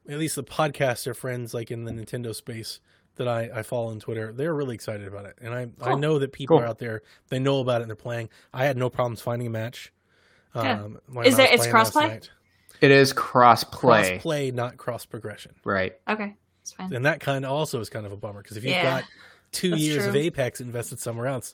at least the podcaster friends like in the Nintendo space that I, I follow on Twitter. They're really excited about it. And I, I know that people Cool. are out there, they know about it and they're playing. I had no problems finding a match. Yeah. Um, when Is I there- it's crossplay? It is cross Cross play, play, not cross progression. right? Okay, it's fine. And that kind of also is kind of a bummer because if you've Yeah, got two that's years of. Apex invested somewhere else,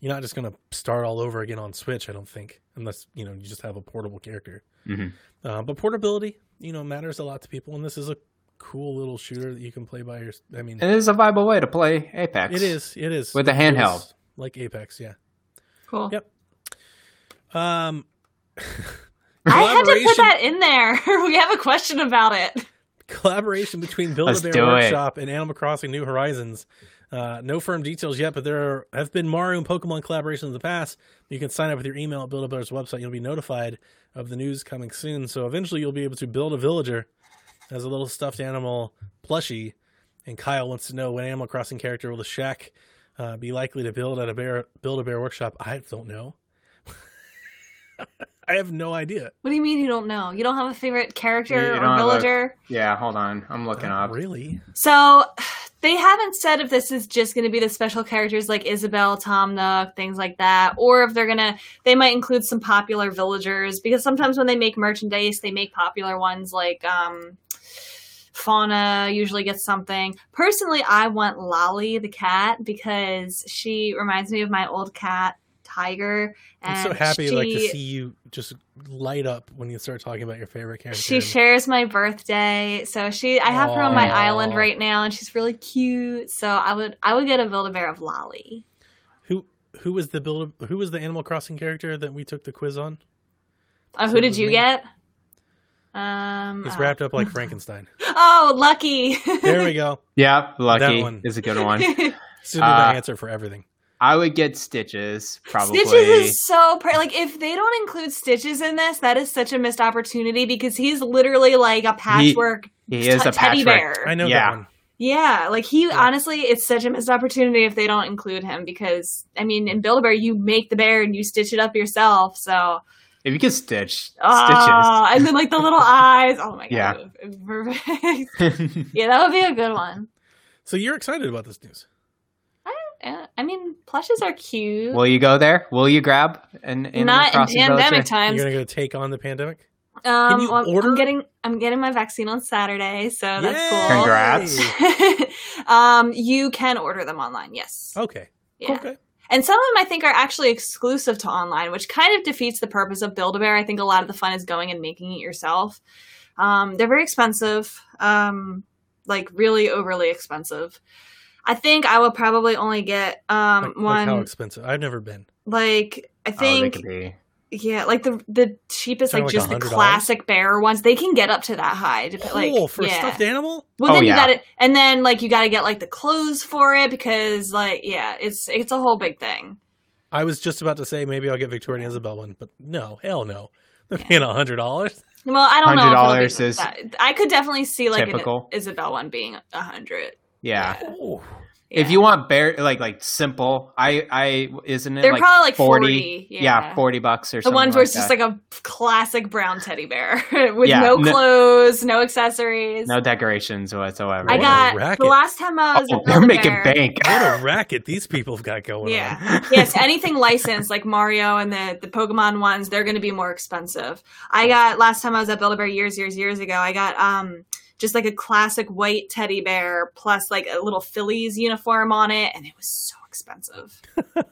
you're not just going to start all over again on Switch, I don't think, unless, you know, you just have a portable character. Mhm. Uh, but portability, you know, matters a lot to people, and this is a cool little shooter that you can play by your. I mean, It is a viable way to play Apex. it is. It is With a handheld. like Apex. Yeah. Cool. Yep. Um, (laughs) I had to put that in there. (laughs) we have a question about it. collaboration between Build a Bear do it. Workshop and Animal Crossing New Horizons. Uh, no firm details yet, but there are, have been Mario and Pokemon collaborations in the past. You can sign up with your email at Build a Bear's website. You'll be notified of the news coming soon. So eventually, you'll be able to build a villager as a little stuffed animal plushie. And Kyle wants to know what Animal Crossing character will the Shack uh, be likely to build at a bear Build a Bear Workshop. I don't know. (laughs) I have no idea. What do you mean you don't know? You don't have a favorite character You- you or don't a- villager? Yeah, hold on. I'm looking Not up. really. So they haven't said if this is just going to be the special characters like Isabelle, Tom Nook, things like that, or if they're gonna they might include some popular villagers because sometimes when they make merchandise, they make popular ones like um Fauna usually gets something. Personally, I want Lolly the cat because she reminds me of my old cat Tiger. And I'm so happy she, like to see you just light up when you start talking about your favorite character. She shares my birthday, so she I have her on my island right now, and she's really cute. So I would I would get a Build a Bear of Lolly. who who was the build who was the Animal Crossing character that we took the quiz on? Oh, So who it did you me. get? Um, It's uh, wrapped up like Frankenstein. (laughs) Oh, lucky. There we go. Yeah, lucky That one. is a good one. (laughs) This would be my Uh, answer for everything. I would get Stitches probably. Stitches is so pre- like if they don't include Stitches in this, that is such a missed opportunity because he's literally like a patchwork he is t- a teddy bear. I know yeah. that one. Yeah, like he Yeah. honestly, it's such a missed opportunity if they don't include him because I mean, in Build a Bear, you make the bear and you stitch it up yourself. So, If you could stitch ah, and then like the little (laughs) eyes. Oh my god, Yeah. perfect. (laughs) Yeah, that would be a good one. So you're excited about this news? Yeah, I mean, plushes are cute. Will you go there? Will you grab an Animal Not in pandemic villager? times. You're gonna go take on the pandemic? Um, you well, I'm- order? I'm getting I'm getting my vaccine on Saturday, so that's Yay! cool. Congrats. (laughs) um, you can order them online. Yes. Okay. Yeah. Okay. And some of them I think are actually exclusive to online, which kind of defeats the purpose of Build a Bear. I think a lot of the fun is going and making it yourself. Um, they're very expensive, um, like really overly expensive. I think I will probably only get um, Like, like one. how expensive? I've never been. like I Oh, think could be. yeah, like the the cheapest, like, like just the $100? classic bear ones. They can get up to that high. Dep- like Cool for a yeah. stuffed animal. Well, Oh, then you yeah. got to, and then like you got to get like the clothes for it because like yeah, it's it's a whole big thing. I was just about to say maybe I'll get Victoria and Isabelle one, but no, hell no. (laughs) They're paying a hundred dollars. Well, I don't know. if it'll $100 is that. I could definitely see like typical. an Isabelle one being a hundred. Yeah. Oh, If you want bare like like simple, I I isn't it they're like probably like 40? 40. yeah. yeah, forty bucks or The something. The ones where it's like just like a classic brown teddy bear (laughs) with Yeah, no no- clothes, no accessories. no decorations whatsoever. I What a got the last time I was Oh, at they're Build-A-Bear- making bank. What a racket these people have got going on. Yeah. yes, (laughs) anything licensed like Mario and the the Pokemon ones, they're going to be more expensive. I got last time I was at Build a Bear years, years, years ago. I got um just like a classic white teddy bear plus like a little Phillies uniform on it, and it was so expensive. (laughs)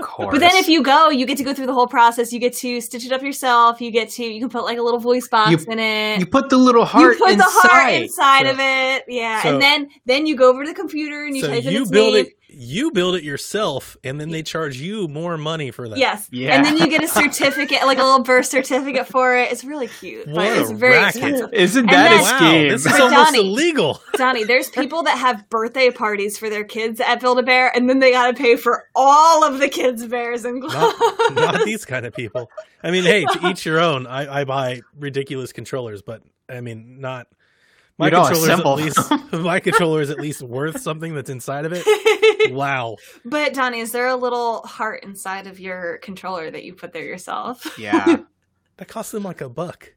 Course. But then if you go, you get to go through the whole process. You get to stitch it up yourself. You get to you can put like a little voice box You- in it. you put the little heart you put inside. the heart inside So- of it, yeah, so- and then then you go over to the computer and you So type in you its build name. it you build it yourself and then they charge you more money for that. Yes. Yeah. And then you get a certificate, like a little birth certificate for it. It's really cute, What but it's very racket. expensive. Isn't that then- a Wow, scheme? this is almost Donnie- illegal. (laughs) Donnie, there's people that have birthday parties for their kids at Build a Bear, and then they got to pay for all of the kids' bears and Not, gloves. not these (laughs) kind of people. I mean, hey, to each your own. I, I buy ridiculous controllers, but I mean, not my You controller is at least (laughs) (laughs) my controller is at least worth something that's inside of it. (laughs) Wow. but Donnie, is there a little heart inside of your controller that you put there yourself? yeah. That cost them like a buck.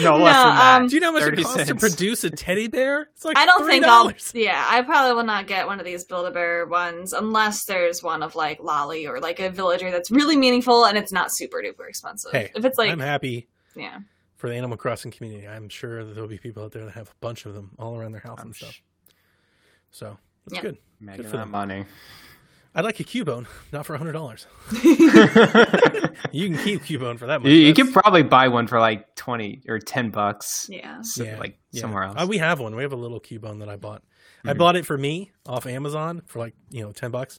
No less than that. um, Do you know how much it 30 costs to cents. produce a teddy bear? It's like I don't think I'll. Yeah, I probably will not get one of these Build a Bear ones unless there's one of like Lolly or like a villager that's really meaningful and it's not super duper expensive. Hey, if it's like, I'm happy yeah, for the Animal Crossing community. I'm sure that there'll be people out there that have a bunch of them all around their house I'm and stuff. sh- So that's Yeah. good. Making for that them. money. I'd like a Cubone, not for hundred dollars. (laughs) (laughs) You can keep Cubone for that much. you, you That's- could probably buy one for like twenty or ten bucks. yeah. So, Yeah, like yeah. somewhere else. Uh, we have one. We have a little Cubone that I bought. I Mhm. bought it for me off Amazon for like you know ten bucks,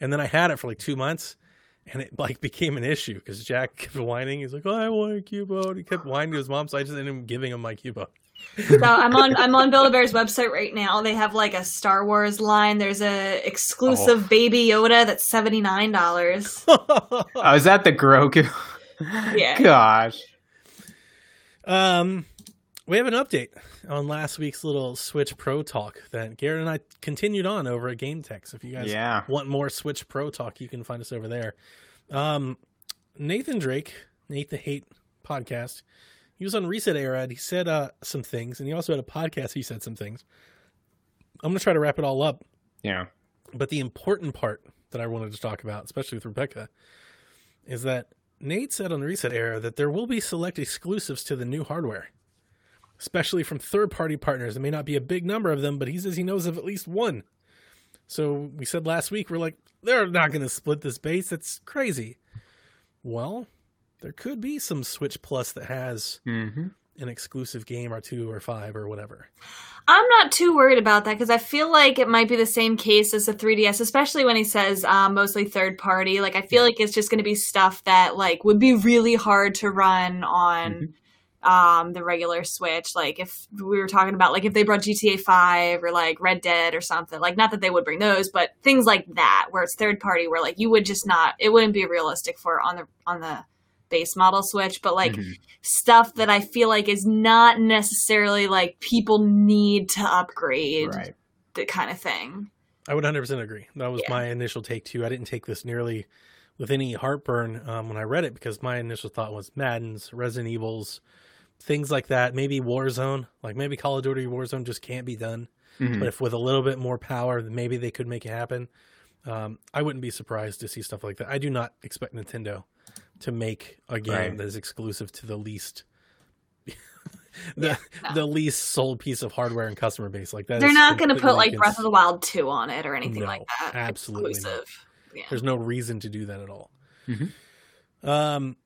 and then I had it for like two months, and it like became an issue because Jack kept whining. He's like, "Oh, I want a Cubone." He kept whining to his mom, so I just ended up giving him my Cubone. So I'm on I'm on Build a Bear's website right now. They have like a Star Wars line. There's a exclusive Oh. Baby Yoda that's seventy nine dollars. oh, is that the Grogu? Yeah. Gosh. Um, we have an update on last week's little Switch Pro talk that Garrett and I continued on over at Game Tech. So if you guys Yeah. want more Switch Pro talk, you can find us over there. Um, Nathan Drake, Nate the Hate podcast, he was on Reset Era and he said uh, some things, and he also had a podcast. He said some things. I'm gonna try to wrap it all up, Yeah. but the important part that I wanted to talk about, especially with Rebecca, is that Nate said on Reset Era that there will be select exclusives to the new hardware, especially from third party partners. It may not be a big number of them, but he says he knows of at least one. So we said last week, we're like, they're not going to split this base. That's crazy. Well, there could be some Switch Plus that has Mm-hmm. an exclusive game or two or five or whatever. I'm not too worried about that because I feel like it might be the same case as the 3DS, especially when he says um, mostly third party. Like I feel like it's just going to be stuff that like would be really hard to run on um, the regular Switch. Like if we were talking about like if they brought GTA 5 or like Red Dead or something. Like not that they would bring those, but things like that where it's third party, where like you would just not. It wouldn't be realistic for on the on the base model Switch, but like Mhm. stuff that I feel like is not necessarily like people need to upgrade Right. the kind of thing. I would 100% agree. That was Yeah. my initial take too. I didn't take this nearly with any heartburn um, when I read it because my initial thought was Madden's, Resident Evils, things like that. Maybe Warzone, like maybe Call of Duty Warzone just can't be done. Mhm. But if with a little bit more power, maybe they could make it happen. Um, I wouldn't be surprised to see stuff like that. I do not expect Nintendo to make a game Right. that is exclusive to the least. (laughs) the no. the least sold piece of hardware and customer base like that. They're not going to put like Breath of the Wild 2 on it or anything No, like that. absolutely not. Yeah. There's no reason to do that at all. Mhm. Um,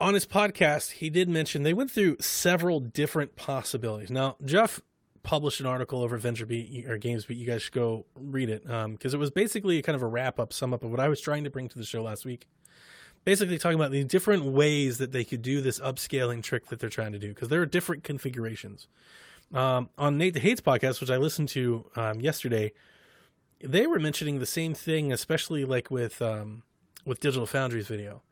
on his podcast, he did mention they went through several different possibilities. Now, Jeff published an article over Venture Beat or Games Beat. You guys should go read it because it was basically kind of a wrap up, sum up of what I was trying to bring to the show last week. Basically, talking about the different ways that they could do this upscaling trick that they're trying to do because there are different configurations. Um, on Nate the Hates podcast, which I listened to um, yesterday, they were mentioning the same thing, especially like with um, with Digital Foundry's video.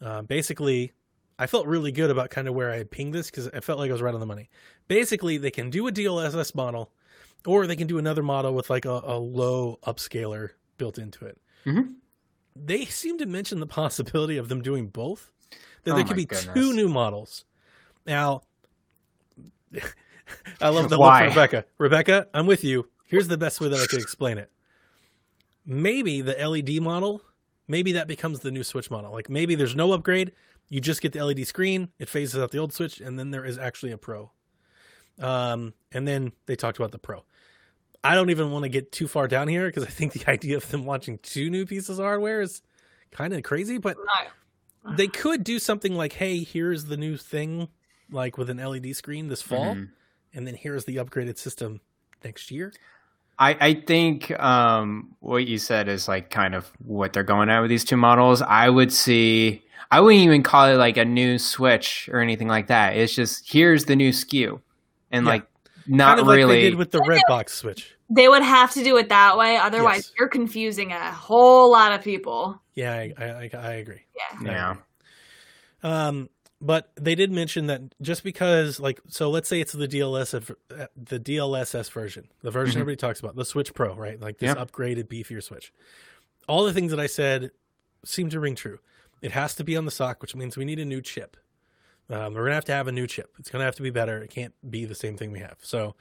Uh, basically, I felt really good about kind of where I had pinged this because I felt like I was right on the money. Basically, they can do a DLSS model, or they can do another model with like a, a low upscaler built into it. Mhm. They seem to mention the possibility of them doing both. That Oh there could be goodness. two new models. Now, (laughs) I love the Why? Rebecca. Rebecca, I'm with you. Here's the best way that I could explain it. Maybe the LED model, maybe that becomes the new Switch model. Like maybe there's no upgrade. You just get the LED screen. It phases out the old Switch, and then there is actually a Pro. Um, and then they talked about the Pro. I don't even want to get too far down here because I think the (laughs) idea of them launching two new pieces of hardware is kind of crazy. But they could do something like, "Hey, here's the new thing, like with an LED screen this fall, Mhm. and then here's the upgraded system next year." I, I think um, what you said is like kind of what they're going at with these two models. I would see. I wouldn't even call it like a new Switch or anything like that. It's just here's the new SKU, and Yeah. like not kind of like really. they did with the red box Switch. They would have to do it that way, otherwise Yes. you're confusing a whole lot of people. Yeah, I, I, I, I agree. Yeah. yeah. Um, but they did mention that just because, like, so let's say it's the DLSS, uh, the DLSS version, the version Mhm. everybody talks about, the Switch Pro, right? Like this Yeah. upgraded, beefier Switch. All the things that I said seem to ring true. It has to be on the SoC, which means we need a new chip. Um, we're gonna have to have a new chip. It's gonna have to be better. It can't be the same thing we have. So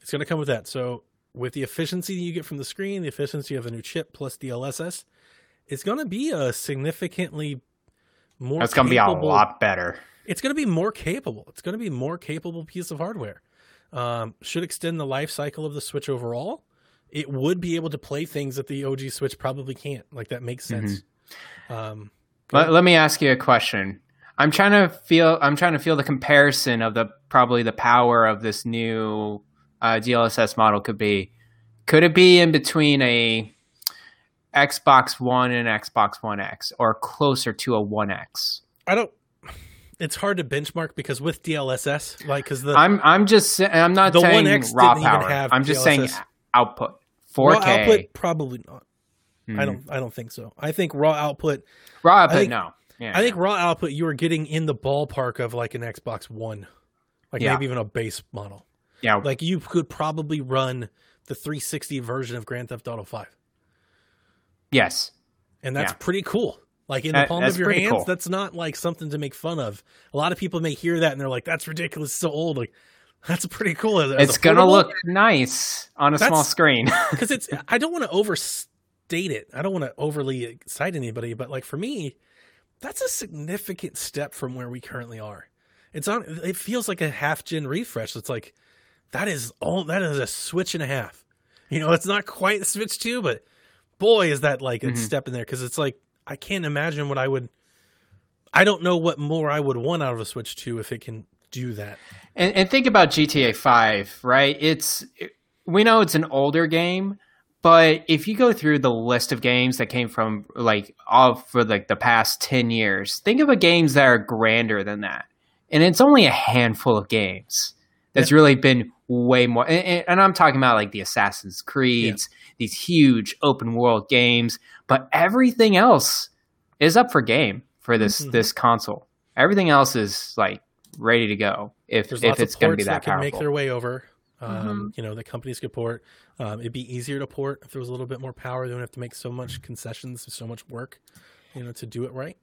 it's gonna come with that. So with the efficiency that you get from the screen, the efficiency of a new chip plus DLSS, it's gonna be a significantly more. That's gonna be a capable- lot better. it's going to be more capable. It's going to be more capable piece of hardware. Um, should extend the life cycle of the Switch overall. It would be able to play things that the OG Switch probably can't. Like that makes sense. Um, Let, let me ask you a question. I'm trying to feel. I'm trying to feel the comparison of the probably the power of this new uh, DLSS model could be. Could it be in between a Xbox One and Xbox One X, or closer to a One X? I don't. It's hard to benchmark because with DLSS, like because the I'm I'm just I'm not The saying 1X raw power. I'm just saying output. 4K. output probably not. I Mhm. don't. I don't think so. I think raw output. raw output. think- no. Yeah, I think raw output you are getting in the ballpark of like an Xbox One, like Yeah. maybe even a base model. yeah. Like you could probably run the 360 version of Grand Theft Auto 5. yes. And that's Yeah. pretty cool. Like in the That- palm of your hands, cool. that's not like something to make fun of. A lot of people may hear that and they're like, that's ridiculous, it's so old. Like, (laughs) that's pretty cool. As, It's gonna look nice on a small screen. (laughs) because it's, I don't want to overstate it. I don't want to overly excite anybody, but like for me, that's a significant step from where we currently are. It's on, it feels like a half gen refresh. It's like, that is all, that is a switch and a half. You know, it's not quite a Switch 2, but boy, is that like a Mhm. step in there because it's like, I can't imagine what I would, I don't know what more I would want out of a Switch 2 if it can do that. And, and think about GTA 5, right? It's we know it's an older game, but if you go through the list of games that came from like all for like the past 10 years, think of a games that are grander than that. And it's only a handful of games that's really been way more and, and- I'm talking about like the Assassin's Creeds, these huge open world games, but everything else is up for game for this Mhm. this console. Everything else is like ready to go if There's if it's going to be that, that can powerful. make their way over. Um, Mhm. You know, the companies could port. Um, it'd be easier to port if there was a little bit more power. They don't have to make so much concessions, so much work, you know, to do it right.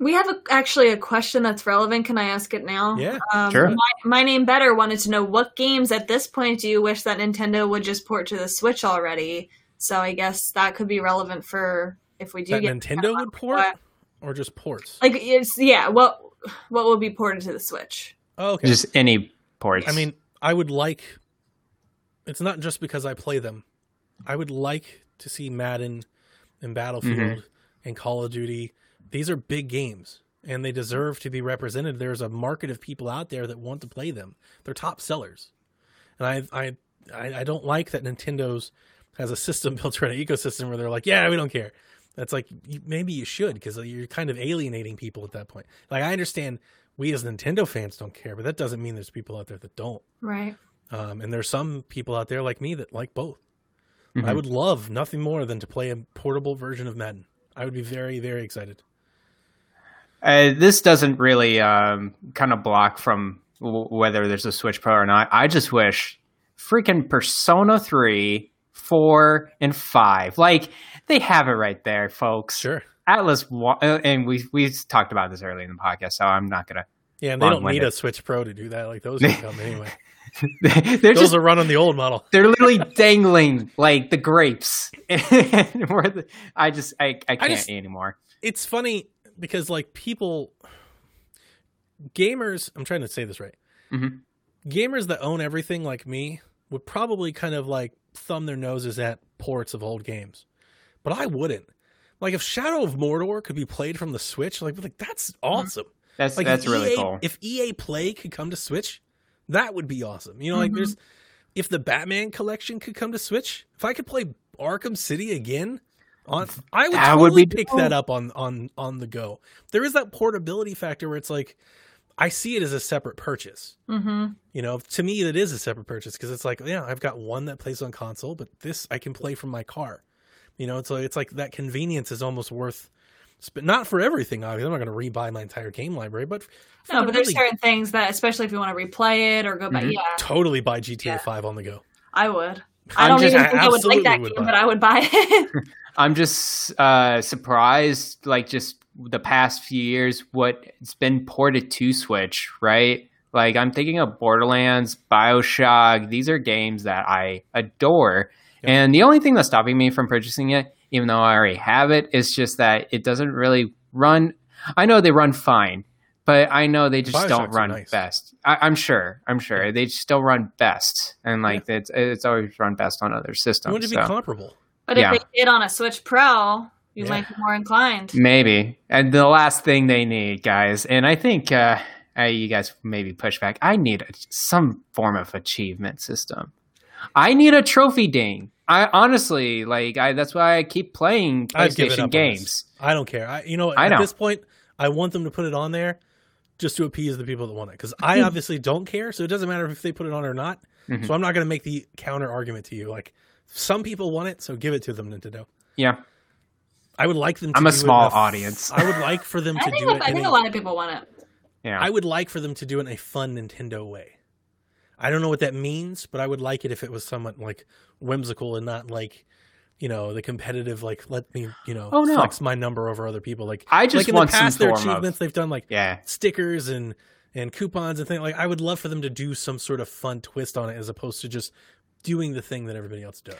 We have a, actually a question that's relevant. Can I ask it now? Yeah. Um, Sure. My, my name better wanted to know what games at this point do you wish that Nintendo would just port to the Switch already? So I guess that could be relevant for if we do That get Nintendo would port what- or just ports. like it's yeah. What what would be ported to the Switch? Oh, okay. Just any ports. I mean, I would like. It's not just because I play them. I would like to see Madden and Battlefield Mhm. and Call of Duty. These are big games, and they deserve to be represented. There's a market of people out there that want to play them. They're top sellers, and I, I, I, I don't like that Nintendo's has a system (laughs) built around an ecosystem where they're like, yeah, we don't care. That's like maybe you should because you're kind of alienating people at that point. Like I understand we as Nintendo fans don't care, but that doesn't mean there's people out there that don't. Right. Um, and there's some people out there like me that like both. Mhm. I would love nothing more than to play a portable version of Madden. I would be very, very excited. Uh, this doesn't really um, kind of block from w- whether there's a Switch Pro or not. I just wish freaking Persona 3, 4, and 5. Like, they have it right there, folks. Sure. Atlus, uh, and we we talked about this early in the podcast, so I'm not gonna. Yeah, and they don't need a Switch Pro to do that. Like those (laughs) come anyway. (laughs) they're Those just are run on the old model. (laughs) they're literally dangling like the grapes. (laughs) The, I just I, I can't just- anymore. It's funny because like people, gamers. I'm trying to say this right. Mhm. Gamers that own everything like me would probably kind of like thumb their noses at ports of old games, but I wouldn't. Like if Shadow of Mordor could be played from the Switch, like like that's awesome. That's Like that's really EA, cool. If EA Play could come to Switch, that would be awesome. You know, like Mhm. there's if the Batman collection could come to Switch, if I could play Arkham City again on I would That totally would be pick dope. that up on on on the go. There is that portability factor where it's like I see it as a separate purchase. Mm-hmm. You know, to me it is a separate purchase because it's like, yeah, I've got one that plays on console, but this I can play from my car. You know, so it's like that convenience is almost worth sp- not for everything, obviously. I'm not going to rebuy my entire game library, but No, the but there's really certain things that, especially if you want to replay it or go back, Mhm. yeah, totally buy GTA Yeah. 5 on the go. I would. I I'm don't just- even I think I would like that would game, but I would buy it. (laughs) (laughs) I'm just uh, surprised, like just the past few years, what it's been ported to Switch, right? Like I'm thinking of Borderlands, Bioshock. These are games that I adore, Yeah. and the only thing that's stopping me from purchasing it, even though I already have it. it, is just that it doesn't really run. I know they run fine, but I know they just Bioshocks don't run nice. best. I, I'm sure. I'm sure they still run best, and like it's it's always run best on other systems. Wouldn't it be comparable? but Yeah. if they did on a Switch Pro, you Yeah. might be more inclined. Maybe. And the last thing they need, guys, and I think uh, uh, you guys maybe push back. I need a, some form of achievement system. I need a trophy ding. I honestly like. I that's why I keep playing PlayStation games. I don't care. I, you know, I at know. this point, I want them to put it on there just to appease the people that want it. Because I obviously don't care, so it doesn't matter if they put it on or not. Mhm. So I'm not going to make the counter argument to you. Like some people want it, so give it to them, Nintendo. Yeah, I would like them. to I'm a do small f- audience. I would like for them (laughs) I to think, do it. I think a- a lot of people want it. yeah. I would like for them to do it in a fun Nintendo way. I don't know what that means, but I would like it if it was somewhat like whimsical and not like, you know, the competitive like let me, you know, Oh, no. flex my number over other people. Like I just like in want the past, their form of- achievements they've done like yeah. stickers and and coupons and things like. I would love for them to do some sort of fun twist on it as opposed to just doing the thing that everybody else does.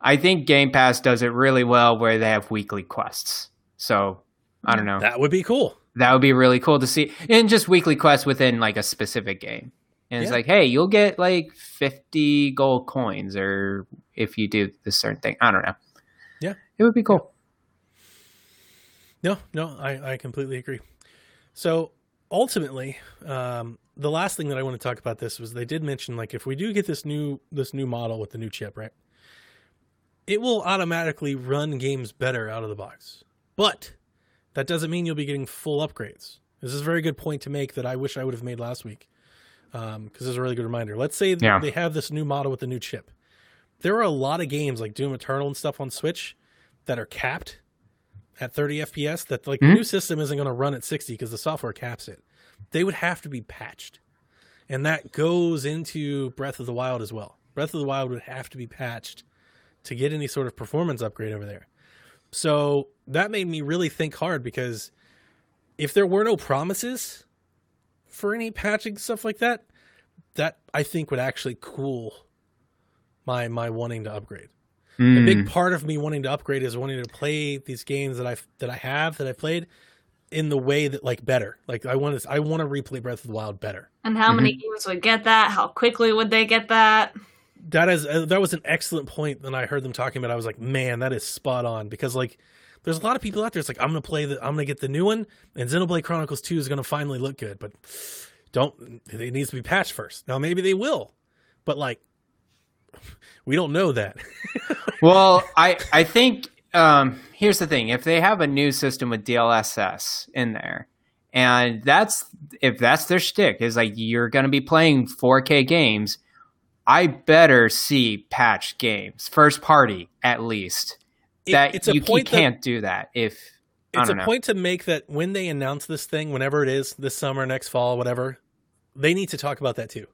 I think Game Pass does it really well where they have weekly quests. So I don't know. That would be cool. That would be really cool to see. And just weekly quests within like a specific game. And it's like, hey, you'll get like 50 gold coins or if you do this certain thing. I don't know. Yeah. It would be cool. No, no, I, I completely agree. So ultimately, um, the last thing that I want to talk about this was they did mention like if we do get this new this new model with the new chip, right? It will automatically run games better out of the box. But that doesn't mean you'll be getting full upgrades. This is a very good point to make that I wish I would have made last week. Um, because it's a really good reminder. Let's say Yeah. they have this new model with the new chip. There are a lot of games like Doom Eternal and stuff on Switch that are capped at 30 FPS that like Mhm. the new system isn't going to run at 60 because the software caps it. They would have to be patched. And that goes into Breath of the Wild as well. Breath of the Wild would have to be patched to get any sort of performance upgrade over there. So that made me really think hard because if there were no promises for any patching stuff like that, that I think would actually cool my my wanting to upgrade a Mm. big part of me wanting to upgrade is wanting to play these games that I that I have that I played in the way that like better. Like I want to I want to replay Breath of the Wild better. And how many games would get that? How quickly would they get that? That is uh, that was an excellent point. When I heard them talking about, it, I was like, man, that is spot on because like. There's a lot of people out there. It's like I'm gonna play the, I'm gonna get the new one, and Xenoblade Chronicles Two is gonna finally look good, but don't. It needs to be patched first. Now maybe they will, but like, (laughs) we don't know that. (laughs) well, I I think um, here's the thing: if they have a new system with DLSS in there, and that's if that's their shtick is like you're going to be playing 4K games, I better see patched games, first party at least. It- That it's a you, you point that- can't do that if it's a don't know. point to make that when they announce this thing, whenever it is, this summer, next fall, whatever, they need to talk about that too.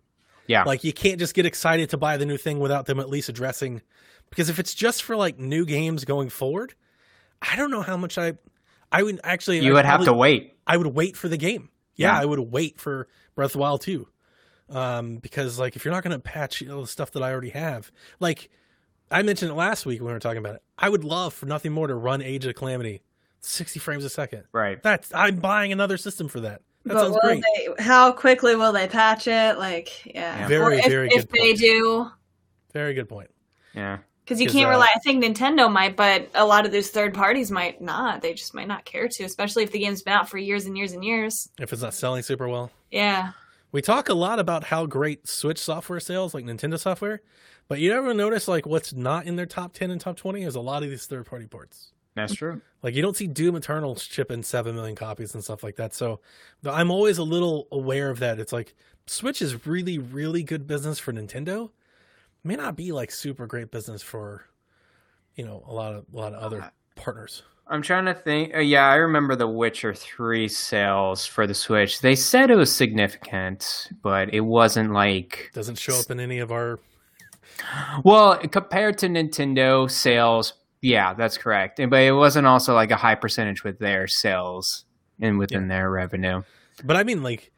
Yeah. Like you can't just get excited to buy the new thing without them at least addressing because if it's just for like new games going forward, I don't know how much I I would actually you I would have to wait. I would wait for the game. Yeah, Yeah. I would wait for Breath of the Wild too, Um, because like if you're not going to patch you know, the stuff that I already have, like I mentioned it last week when we were talking about it, I would love for nothing more to run Age of Calamity 60 frames a second. Right. That's I'm buying another system for that. That but sounds will great. they? How quickly will they patch it? Like, yeah, Yeah. Very, Or if, very if good they point. do, Very good point. Yeah. because you can't uh, rely. I think Nintendo might, but a lot of those third parties might not. They just might not care to, especially if the game's been out for years and years and years. If it's not selling super well. Yeah, We talk a lot about how great Switch software sales, like Nintendo software, but you ever notice like what's not in their top 10 and top 20 is a lot of these third party ports. That's true. Like you don't see Doom Eternal shipping seven million copies and stuff like that. So I'm always a little aware of that. It's like Switch is really, really good business for Nintendo. May not be like super great business for, you know, a lot of a lot of other partners. I'm trying to think. Uh, yeah, I remember the Witcher 3 sales for the Switch. They said it was significant, but it wasn't like. Doesn't show up in any of our. Well, compared to Nintendo sales, yeah, that's correct. But it wasn't also like a high percentage with their sales and within their revenue. But I mean, like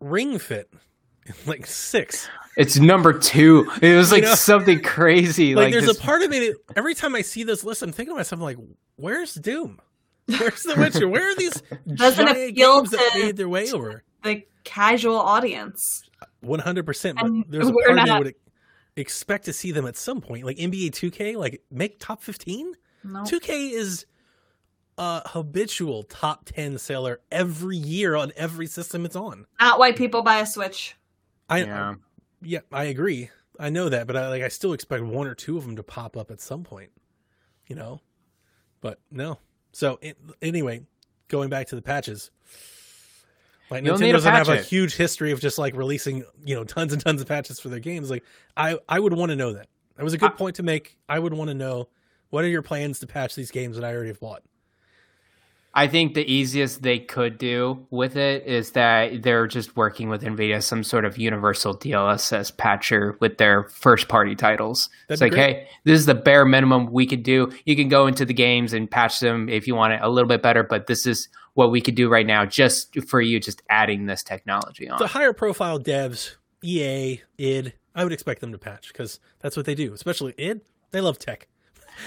Ring Fit, (laughs) like six. It's number two. It was like know? something (laughs) crazy. Like, Like, there's this- a part of me that every time I see this list, I'm thinking to myself, I'm like, where's Doom? (laughs) Where's The Witcher? Where are these Doesn't giant appeal games that made their way over? the casual audience. One hundred percent. But there's a we're part of me not- that would expect to see them at some point, like NBA 2K, like make top fifteen. No, 2K is a habitual top ten seller every year on every system it's on. not why people buy a Switch. I yeah. yeah, I agree. I know that, but I like I still expect one or two of them to pop up at some point. You know, but no. So it, anyway, going back to the patches, like You'll Nintendo doesn't have a it. huge history of just like releasing you know tons and tons of patches for their games. Like I I would want to know that. That was a good I- point to make. I would want to know what are your plans to patch these games that I already have bought. I think the easiest they could do with it is that they're just working with NVIDIA some sort of universal DLSS patcher with their first party titles. That'd it's like, great. hey, this is the bare minimum we could do. You can go into the games and patch them if you want it a little bit better, but this is what we could do right now just for you, just adding this technology on. The higher profile devs, EA, id, I would expect them to patch because that's what they do. Especially id, they love tech.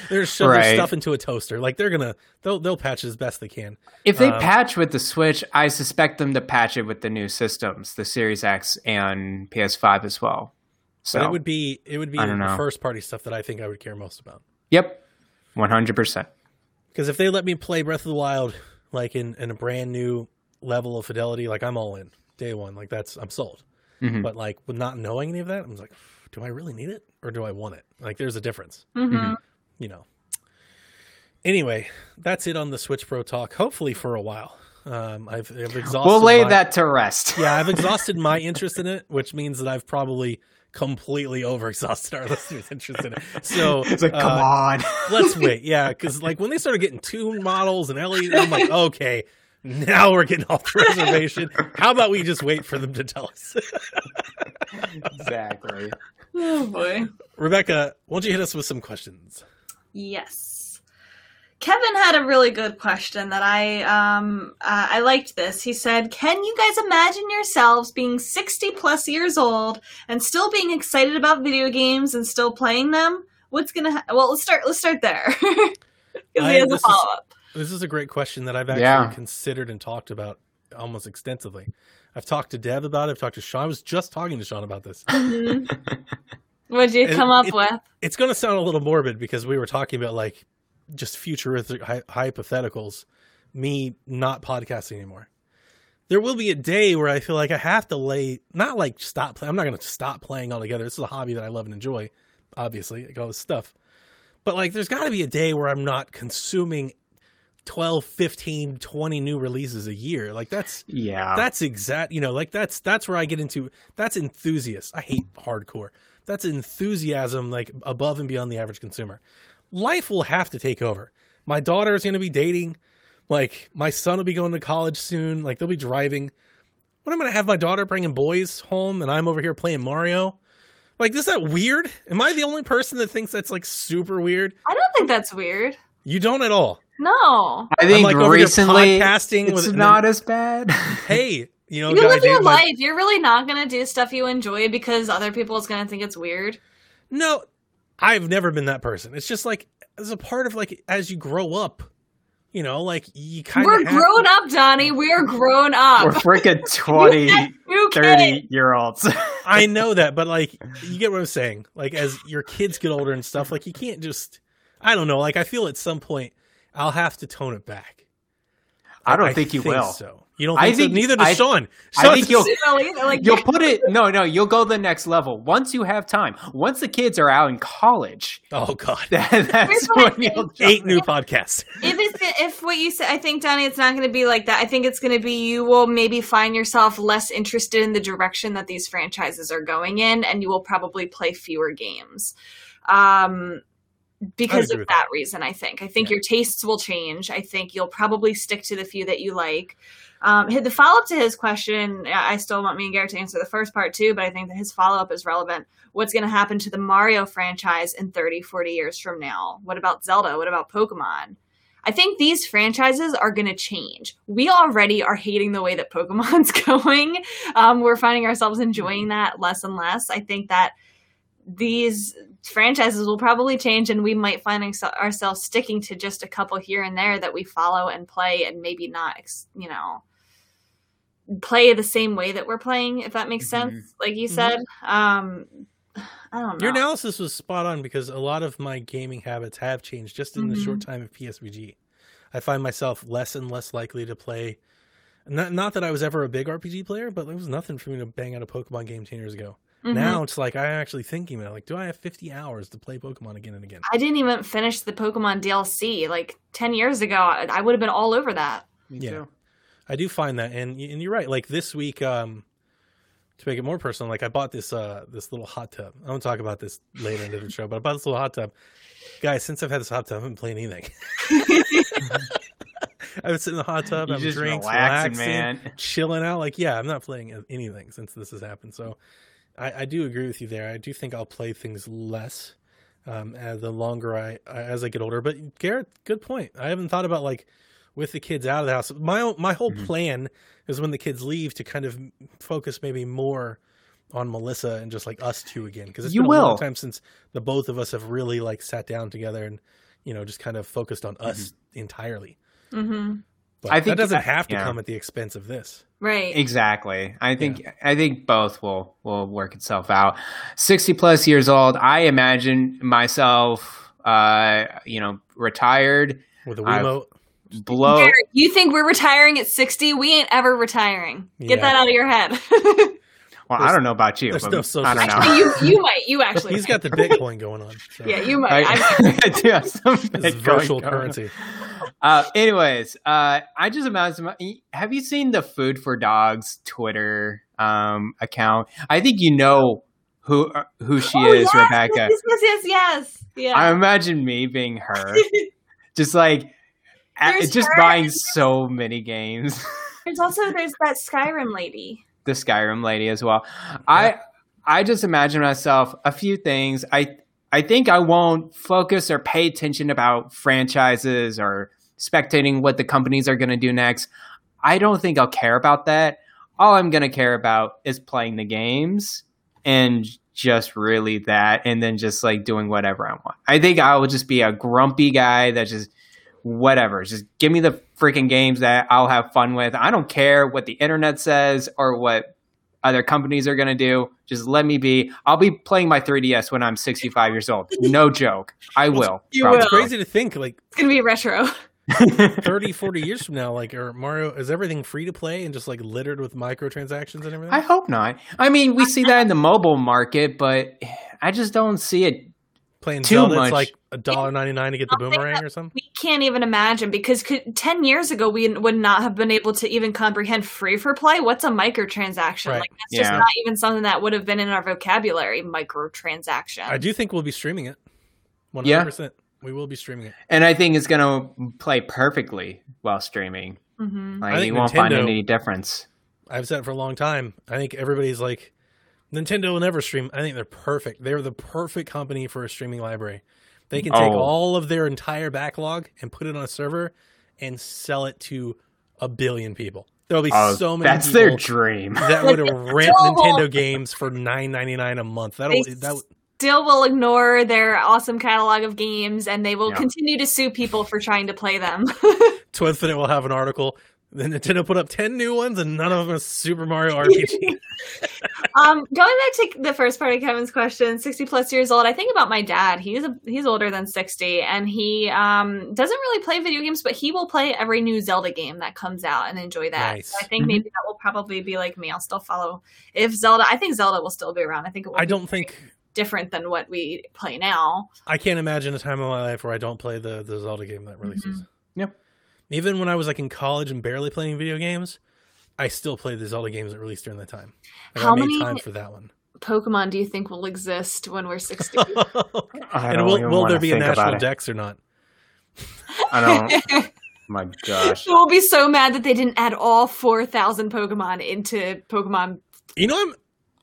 They're just shoving Right. stuff into a toaster. Like they're gonna, they'll they'll patch as best they can. If they Um, patch with the Switch, I suspect them to patch it with the new systems, the Series X and PS5 as well. So, But it would be it would be the know. first party stuff that I think I would care most about. yep, 100%. Because if they let me play Breath of the Wild like in, in a brand new level of fidelity, like I'm all in day one. Like that's I'm sold. Mhm. But like with not knowing any of that, I'm like, do I really need it or do I want it? Like there's a difference. hmm you know. Anyway, that's it on the Switch Pro talk. Hopefully for a while. Um, I've, I've exhausted. We'll lay my- that to rest. Yeah, I've (laughs) exhausted my interest in it, which means that I've probably completely overexhausted our (laughs) listeners' interest in it. So It's like, come uh, on. (laughs) let's wait. Yeah, because like when they started getting two models and LED, I'm like, okay, now we're getting off the reservation. How about we just wait for them to tell us? exactly. Oh boy. Rebecca, why don't you hit us with some questions? Yes. Kevin had a really good question that I um uh, I liked this. He said, "Can you guys imagine yourselves being 60 plus years old and still being excited about video games and still playing them? What's going to ha- Well, let's start let's start there." (laughs) Cuz he has a this is- follow-up. This is a great question that I've actually Yeah. considered and talked about almost extensively. I've talked to Deb about it. I've talked to Sean. I was just talking to Sean about this. Mhm. (laughs) What'd you It- come up it- with? It's going to sound a little morbid because we were talking about like just futuristic hy- hypotheticals, me not podcasting anymore. There will be a day where I feel like I have to lay, not like stop playing. I'm not going to stop playing altogether. This is a hobby that I love and enjoy, obviously, like all this stuff. But like, there's got to be a day where I'm not consuming 12, 15, 20 new releases a year. Like, that's Yeah. that's exact you know like that's that's where i get into that's enthusiast i hate hardcore that's enthusiasm like above and beyond the average consumer life will have to take over my daughter is going to be dating like my son will be going to college soon like they'll be driving What am I gonna have my daughter bringing boys home and I'm over here playing Mario? Like, is that weird? Am I the only person that thinks that's like super weird? I don't think that's weird. You don't at all. No. I think like, over here recently podcasting it's with- and not as bad. (laughs) Hey, you know, You live your dated my- life. You're really not gonna do stuff you enjoy because other people is gonna think it's weird. No, I've never been that person. It's just like as a part of like as you grow up, you know, like you kind of We're of grown up, Donnie. (laughs) We're grown up. We're freaking (laughs) 20, 30 year olds. (laughs) I know that, but like you get what I'm saying. Like as your kids get older and stuff, like you can't just I don't know, like I feel at some point I'll have to tone it back. I don't think you will. So you don't I think, think- so? Neither does I- Sean. I think you'll like, you'll put it no no you'll go the next level once you have time. Once the kids are out in college, Oh God. (laughs) that, that's what when you'll Eight new podcasts. if it's if what you say, I think Donnie, it's not going to be like that. I think it's going to be you will maybe find yourself less interested in the direction that these franchises are going in, and you will probably play fewer games. Um, because of with that reason, I think. I think Yeah. your tastes will change. I think you'll probably stick to the few that you like. Um, the follow up to his question, I still want me and Garrett to answer the first part too, but I think that his follow up is relevant. What's going to happen to the Mario franchise in 30, 40 years from now? What about Zelda? What about Pokemon? I think these franchises are going to change. We already are hating the way that Pokemon's (laughs) going. Um, we're finding ourselves enjoying that less and less. I think that these franchises will probably change and we might find ourselves sticking to just a couple here and there that we follow and play and maybe not you know play the same way that we're playing if that makes Mhm. sense like you said um i don't know Your analysis was spot on because a lot of my gaming habits have changed just in the short Mm-hmm. time of PSVG. I find myself less and less likely to play. Not, not that I was ever a big RPG player, but there was nothing for me to bang out a Pokemon game 10 years ago. Mhm. Now it's like I'm actually thinking about it, like, do I have 50 hours to play Pokemon again and again? i didn't even finish the pokemon dlc like 10 years ago i, I would have been all over that Yeah. I do find that, and and you're right. Like this week, um, to make it more personal, like I bought this uh this little hot tub. I won't talk about this later into the show, but I bought this little hot tub. Guys, since I've had this hot tub, I haven't played anything. (laughs) I was sitting in the hot tub, just drinks, relaxing, relaxing, man. chilling out. Like, yeah, I'm not playing anything since this has happened. So, I, I do agree with you there. I do think I'll play things less um, as the longer I as I get older. But Garrett, good point. I haven't thought about like with the kids out of the house. My my whole Mhm. plan is when the kids leave to kind of focus maybe more on Melissa and just like us two again because it's You been a long will. time since the both of us have really like sat down together and you know just kind of focused on us Mm-hmm. entirely. mm-hmm. But I that think- doesn't have to yeah. come at the expense of this. right Exactly. I think I think both will will work itself out. Sixty plus years old. I imagine myself, uh, you know, retired. With a I've- Wiimote, Blow. Garrett, you think we're retiring at 60 we ain't ever retiring get Yeah. that out of your head (laughs) Well, I don't know about you. but no social I don't know. Actually, you you might you actually he's got the Bitcoin going on. So. yeah you might I, I'm- (laughs) I do have some This is Bitcoin virtual currency. Uh, anyways, uh, I just imagine. Have you seen the Food for Dogs Twitter um, account? I think you know who uh, who she Oh, is, yes, Rebecca. yes yes yes yes yeah I imagine me being her, (laughs) just like a- There's just her. buying so many games. (laughs) there's also there's that skyrim lady the Skyrim lady as well. I I just imagine myself a few things. I I think I won't focus or pay attention about franchises or spectating what the companies are going to do next. I don't think I'll care about that. All I'm going to care about is playing the games and just really that and then just like doing whatever I want. I think I will just be a grumpy guy that just whatever. Just give me the freaking games that I'll have fun with. I don't care what the internet says or what other companies are going to do. Just let me be. I'll be playing my 3DS when I'm 65 years old. No (laughs) joke. I will. You probably. It's crazy to think like it's gonna be retro (laughs) (laughs) 30, 40 years from now, like, or Mario, is everything free to play and just like littered with microtransactions and everything? I hope not. I mean, we see that in the mobile market, but I just don't see it. Playing too Zelda, much. it's like a dollar ninety nine to get the boomerang or something. we can't even imagine because could, 10 years ago we would not have been able to even comprehend free for play what's a microtransaction Right. like that's just not even something that would have been in our vocabulary microtransaction I do think we'll be streaming it. Hundred percent. We will be streaming it. And I think it's going to play perfectly while streaming. hmm Like, I think you won't find Nintendo- any difference. I've said it for a long time. I think everybody's like, Nintendo will never stream. I think they're perfect. They're the perfect company for a streaming library. They can take Oh. all of their entire backlog and put it on a server and sell it to a billion people. There'll be Oh, so many that's people their dream. (laughs) that would (laughs) rent. Nintendo games for nine ninety nine a month. That'll They that would- Still will ignore their awesome catalog of games, and they will Yeah. continue to sue people for trying to play them. (laughs) Twinfinite will have an article. (laughs) Then Nintendo put up ten new ones, and none of them are Super Mario (laughs) RPG. um, going back to the first part of Kevin's question, sixty plus years old. I think about my dad. He's a, he's older than sixty, and he um, doesn't really play video games, but he will play every new Zelda game that comes out and enjoy that. Nice. So I think Mhm. maybe that will probably be like me. I'll still follow if Zelda. I think Zelda will still be around. I think it will I don't think different than what we play now. I can't imagine a time in my life where I don't play the the Zelda game that releases. Yep. Even when I was like in college and barely playing video games, I still played the Zelda games that released during that time. Like, How I made many- time for that one. Pokemon do you think will exist when we're sixty? (laughs) And will, will there be a national it. dex or not? I don't. (laughs) My gosh. We'll be so mad that they didn't add all 4,000 Pokemon into Pokemon. You know, I'm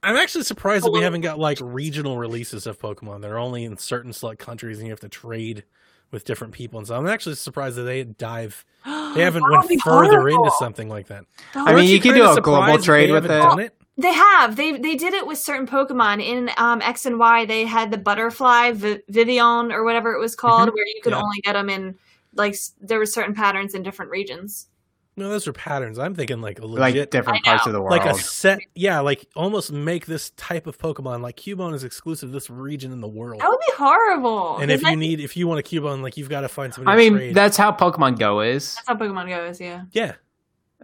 I'm actually surprised that we haven't got like regional releases of Pokemon. They're only in certain select countries, and you have to trade with different people. And so I'm actually surprised that they dive. (gasps) They haven't That went further horrible. into something like that. That I mean, you could do a global trade with it. it. they have. They they did it with certain Pokemon. In um, X and Y, they had the butterfly, Vi- Vivillon, or whatever it was called, where you could Mm-hmm. Yeah. only get them in, like, there were certain patterns in different regions. No, those are patterns. I'm thinking like a Like legit, different parts of the world. like a set. Yeah, like almost make this type of Pokemon. Like Cubone is exclusive to this region in the world. That would be horrible. and if 'cause you need, if you want a Cubone, like you've got to find somebody. I mean, trade. that's how Pokemon Go is. that's how Pokemon goes, yeah. yeah.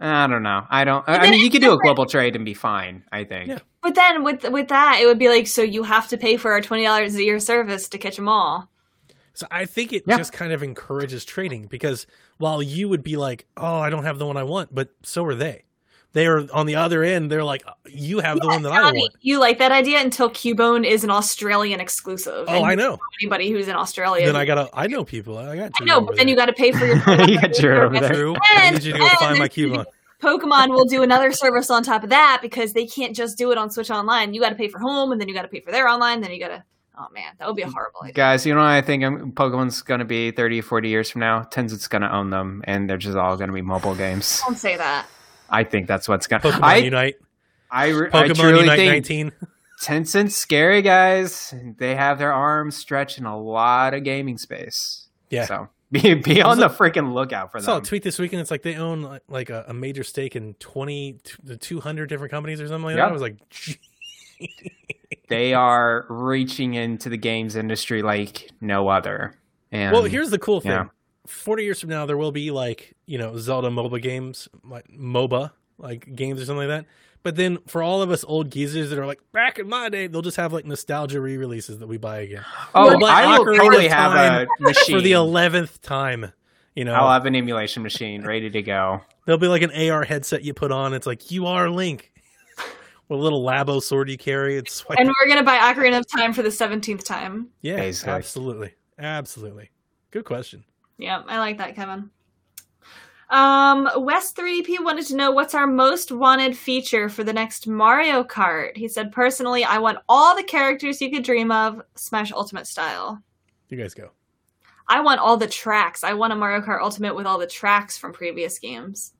I don't know. I don't. I But I mean, you it's could do a global trade and be fine. I think. Yeah. But then with with that, it would be like, so you have to pay for our twenty dollars a year service to catch them all. So I think it Yeah. just kind of encourages trading because while you would be like, "Oh, I don't have the one I want," but so are they. They are on the other end. They're like, "You have the one that I want." you like that idea until Cubone is an Australian exclusive. Oh, I you know. Anybody who's in Australia. Then I gotta. I know people. I got. I know, but then you got to pay for your. You got Drew over there. True. I need you to go and find my Cubone. Pokemon will do another service on top of that because they can't just do it on Switch Online. You got to pay for home, and then you got to pay for their online. Then you got to. Oh man, that would be a horrible idea. Guys, you know what I think um, Pokemon's going to be 30, 40 years from now? Tencent's going to own them, and they're just all going to be mobile games. Don't say that. I think that's what's going to Pokemon I, Unite. I, re- I Pokemon truly Unite think 19. Tencent's scary, guys. They have their arms stretched in a lot of gaming space. Yeah. So (laughs) be, be on saw- the freaking lookout for I saw a tweet this weekend. It's like they own like, like a, a major stake in 20 to 200 different companies or something like Yeah. that. I was like, They are reaching into the games industry like no other. And well, here's the cool thing. yeah. 40 years from now, there will be like, you know, Zelda MOBA games, like MOBA, like games or something like that. But then for all of us old geezers that are like, back in my day, they'll just have like nostalgia re releases that we buy again. oh, But I will totally have a machine. For the 11th time, you know, I'll have an emulation machine ready to go. there'll be like an AR headset you put on. It's like, you are Link. With a little Labo sword you carry. It's (laughs) like, And we're gonna buy Ocarina of Time for the seventeenth time. yeah, basically. absolutely. Absolutely. Good question. Yeah, I like that, Kevin. Um, West 3DP wanted to know what's our most wanted feature for the next Mario Kart. He said, personally, I want all the characters you could dream of, Smash Ultimate style. You guys go. I want all the tracks. I want a Mario Kart Ultimate with all the tracks from previous games.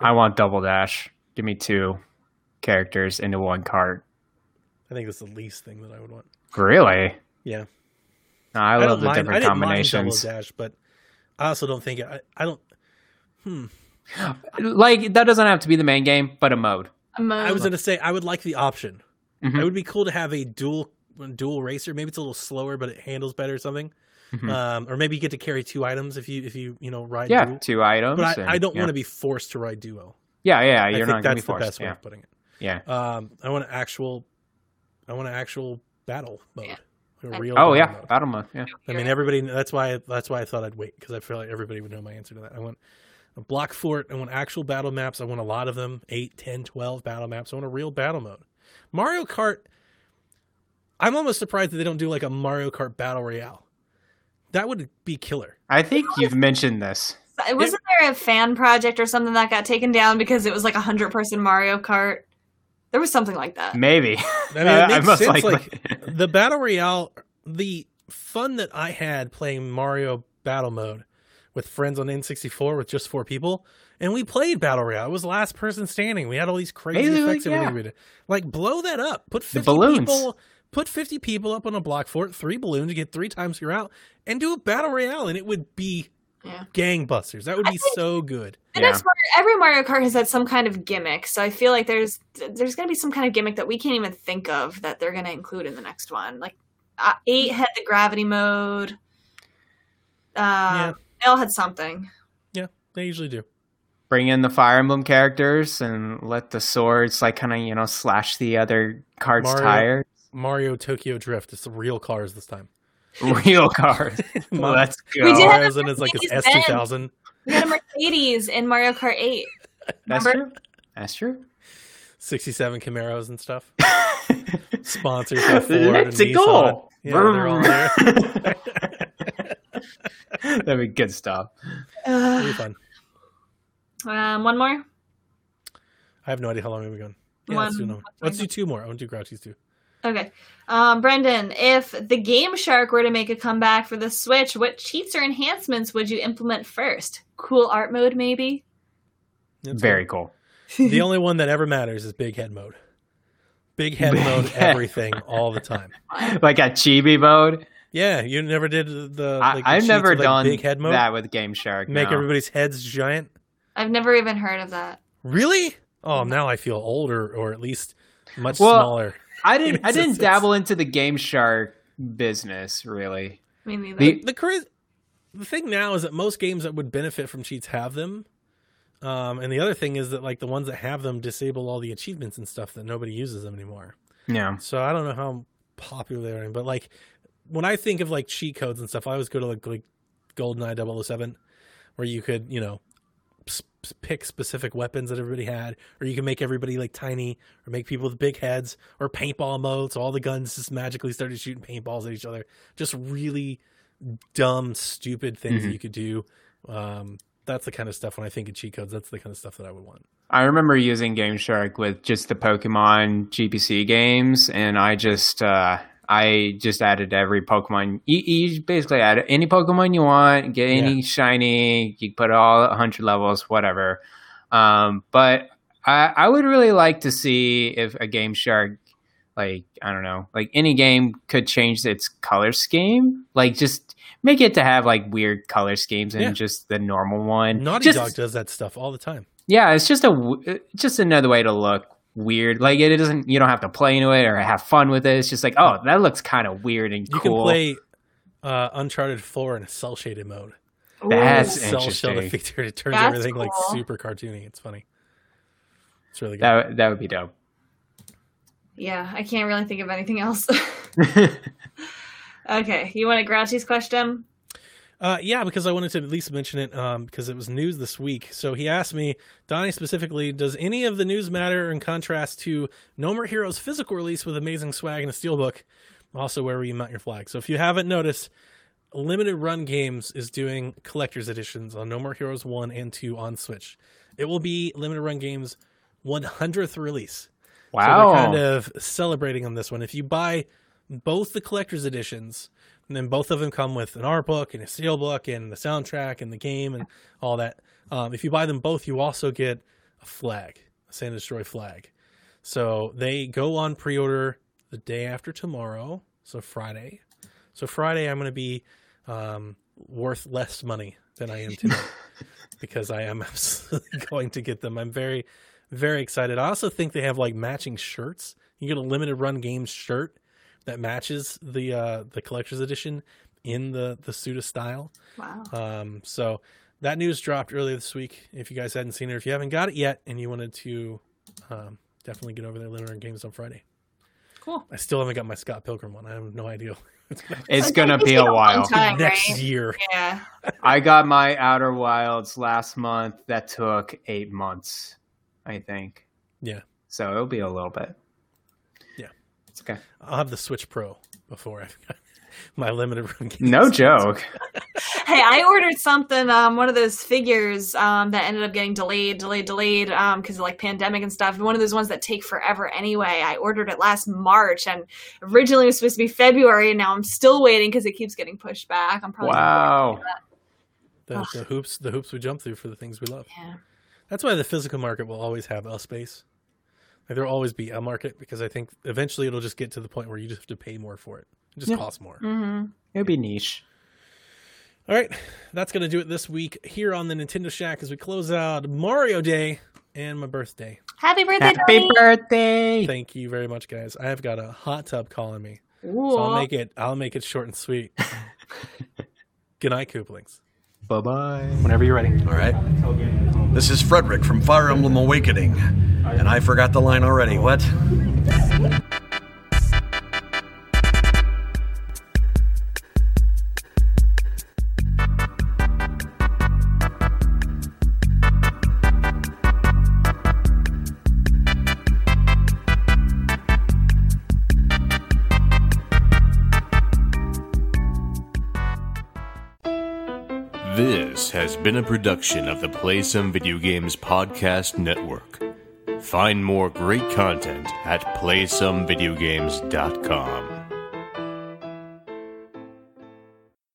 I want Double Dash. Give me two characters into one cart. I think that's the least thing that I would want. Really? Yeah. No, I, don't love the mind- I different didn't mind combinations. Double Dash, but I also don't think I, I don't. Hmm. Like that doesn't have to be the main game, but a mode. A mode. I was gonna say I would like the option. Mhm. It would be cool to have a dual dual racer. Maybe it's a little slower, but it handles better or something. Mhm. Um, or maybe you get to carry two items if you if you you know ride. yeah, dual. two items. But I, and- I don't yeah. want to be forced to ride duo. Yeah, yeah, you're think not gonna be that's the forced. best way yeah, of putting it. Yeah. Um, I want an actual, I want an actual battle mode. Yeah. A I- real Oh battle yeah, mode. battle mode. Yeah. I mean, everybody. That's why. That's why I thought I'd wait because I feel like everybody would know my answer to that. I want a block fort. I want actual battle maps. I want a lot of them. 8, 10, 12 battle maps. I want a real battle mode. Mario Kart. I'm almost surprised that they don't do like a Mario Kart battle royale. That would be killer. I think you've mentioned this. wasn't there a fan project or something that got taken down because it was like a hundred person Mario Kart? There was something like that. Maybe. (laughs) (laughs) I mean, it makes most sense. likely. Like the battle royale, the fun that I had playing Mario Battle Mode with friends on N64 with just four people, and we played battle royale. It was last person standing. We had all these crazy Hey, effects. and yeah. we did. Like blow that up. Put fifty balloons. people. Put fifty people up on a block fort, three balloons, you get three times your out, and do a battle royale, and it would be Yeah. gangbusters. That would be think- so good. The Yeah. next Mario, every Mario Kart has had some kind of gimmick, so I feel like there's there's gonna be some kind of gimmick that we can't even think of that they're gonna include in the next one. Like uh, eight had the gravity mode. Uh, Yeah. They all had something. Yeah, they usually do. Bring in the Fire Emblem characters and let the swords like kind of you know slash the other cards' Mario- tire. Mario Tokyo Drift. It's the real cars this time. (laughs) Real cars. Ma- Let's go. We did have Mario's in his like his S Mercedes-Benz. two thousand. We had a Mercedes in Mario Kart Eight. That's Remember? true. That's true. 67 Camaros and stuff. (laughs) Sponsored by Ford Let's and go. Nissan. Yeah, they're all there. (laughs) That'd be good stuff. It'll be Uh, fun. um, one more. I have no idea how long we've been going. Yeah, let's do One- Let's do two more. I want to do Grouchies too. Okay. Um, Brendan, if the Game Shark were to make a comeback for the Switch, what cheats or enhancements would you implement first? Cool art mode, maybe? That's Very cool. cool. (laughs) The only one that ever matters is big head mode. Big head Big mode, head. everything, all the time. (laughs) Like a chibi mode. Yeah, you never did the. I, like, the I've cheats never with, like, done big head mode. that with Game Shark. Make no. everybody's heads giant. I've never even heard of that. Really? Oh, now I feel older, or at least much Well, smaller. I didn't. I didn't it's- it's- dabble into the Game Shark business really. Me neither. The- the crazy the thing now is that most games that would benefit from cheats have them um, and the other thing is that like the ones that have them disable all the achievements and stuff that nobody uses them anymore Yeah. so i don't know how popular they are but like when i think of like cheat codes and stuff i always go to like, like goldeneye 007 where you could you know s- s- pick specific weapons that everybody had or you can make everybody like tiny or make people with big heads or paintball mode so all the guns just magically started shooting paintballs at each other. Just really dumb stupid things that Mhm. you could do. Um that's the kind of stuff when i think of cheat codes that's the kind of stuff that i would want. I remember using Game Shark with just the Pokemon GBC games, and I just uh, I just added every Pokemon. You, you basically add any Pokemon you want, get any shiny, you put all hundred levels, whatever. Um, but I, I would really like to see if a Game Shark, like I don't know, like any game could change its color scheme, like just make it to have like weird color schemes and Yeah. just the normal one. naughty just, dog does that stuff all the time yeah, it's just a just another way to look weird. Like it doesn't you don't have to play into it or have fun with it. It's just like, oh, that looks kind of weird and you cool. You can play uh uncharted 4 in a cel shaded mode That's Ooh. cel shaded interesting. feature it turns That's everything like cool. super cartoony it's funny it's really good that that would be dope. Yeah, I can't really think of anything else. (laughs) (laughs) okay, you want a Grouchy's question? Uh, yeah, because I wanted to at least mention it um, because it was news this week. So he asked me, Donnie specifically, does any of the news matter in contrast to No More Heroes physical release with amazing swag and a steelbook? Also, where you mount your flag. So if you haven't noticed, Limited Run Games is doing collector's editions on No More Heroes 1 and 2 on Switch. It will be Limited Run Games' 100th release. So wow. they're kind of celebrating on this one. If you buy both the collector's editions, and then both of them come with an art book and a steel book and the soundtrack and the game and all that. Um, if you buy them both, you also get a flag, a Santa Destroy flag. So they go on pre-order the day after tomorrow, so Friday. So Friday, I'm going to be um, worth less money than I am (laughs) today because I am (laughs) absolutely going to get them. I'm very, very excited. I also think they have like matching shirts. You get a limited run game shirt that matches the uh, the collector's edition in the the Suda style. Wow. Um, so that news dropped earlier this week. If you guys hadn't seen it, if you haven't got it yet, and you wanted to, um, definitely get over there. Limited Run games on Friday. Cool. I still haven't got my Scott Pilgrim one. I have no idea. (laughs) it's It gonna be you a while. time, Next right? year. Yeah. I got my Outer Wilds last month. That took eight months, I think. Yeah. So it'll be a little bit. Yeah. It's okay. I'll have the Switch Pro before I've got (laughs) my limited run games. No joke. (laughs) hey, I ordered something, um, one of those figures um, that ended up getting delayed, delayed, delayed because of like pandemic and stuff. One of those ones that take forever anyway. I ordered it last March and originally it was supposed to be February, and now I'm still waiting because it keeps getting pushed back. I'm probably Wow. The, the hoops, the hoops we jump through for the things we love. Yeah. That's why the physical market will always have a space. Like there'll always be a market because I think eventually it'll just get to the point where you just have to pay more for it. It just Yeah. costs more. hmm It'd be niche. All right, that's gonna do it this week here on the Nintendo Shack as we close out Mario Day and my birthday. Happy birthday, Happy Donnie. birthday! Thank you very much, guys. I have got a hot tub calling me, Ooh. so I'll make it. I'll make it short and sweet. (laughs) Good night, Kooplings. Bye bye. Whenever you're ready. All right. This is Frederick from Fire Emblem Awakening. And I forgot the line already. What? Been a production of the Play Some Video Games Podcast Network. Find more great content at playsomevideogames.com.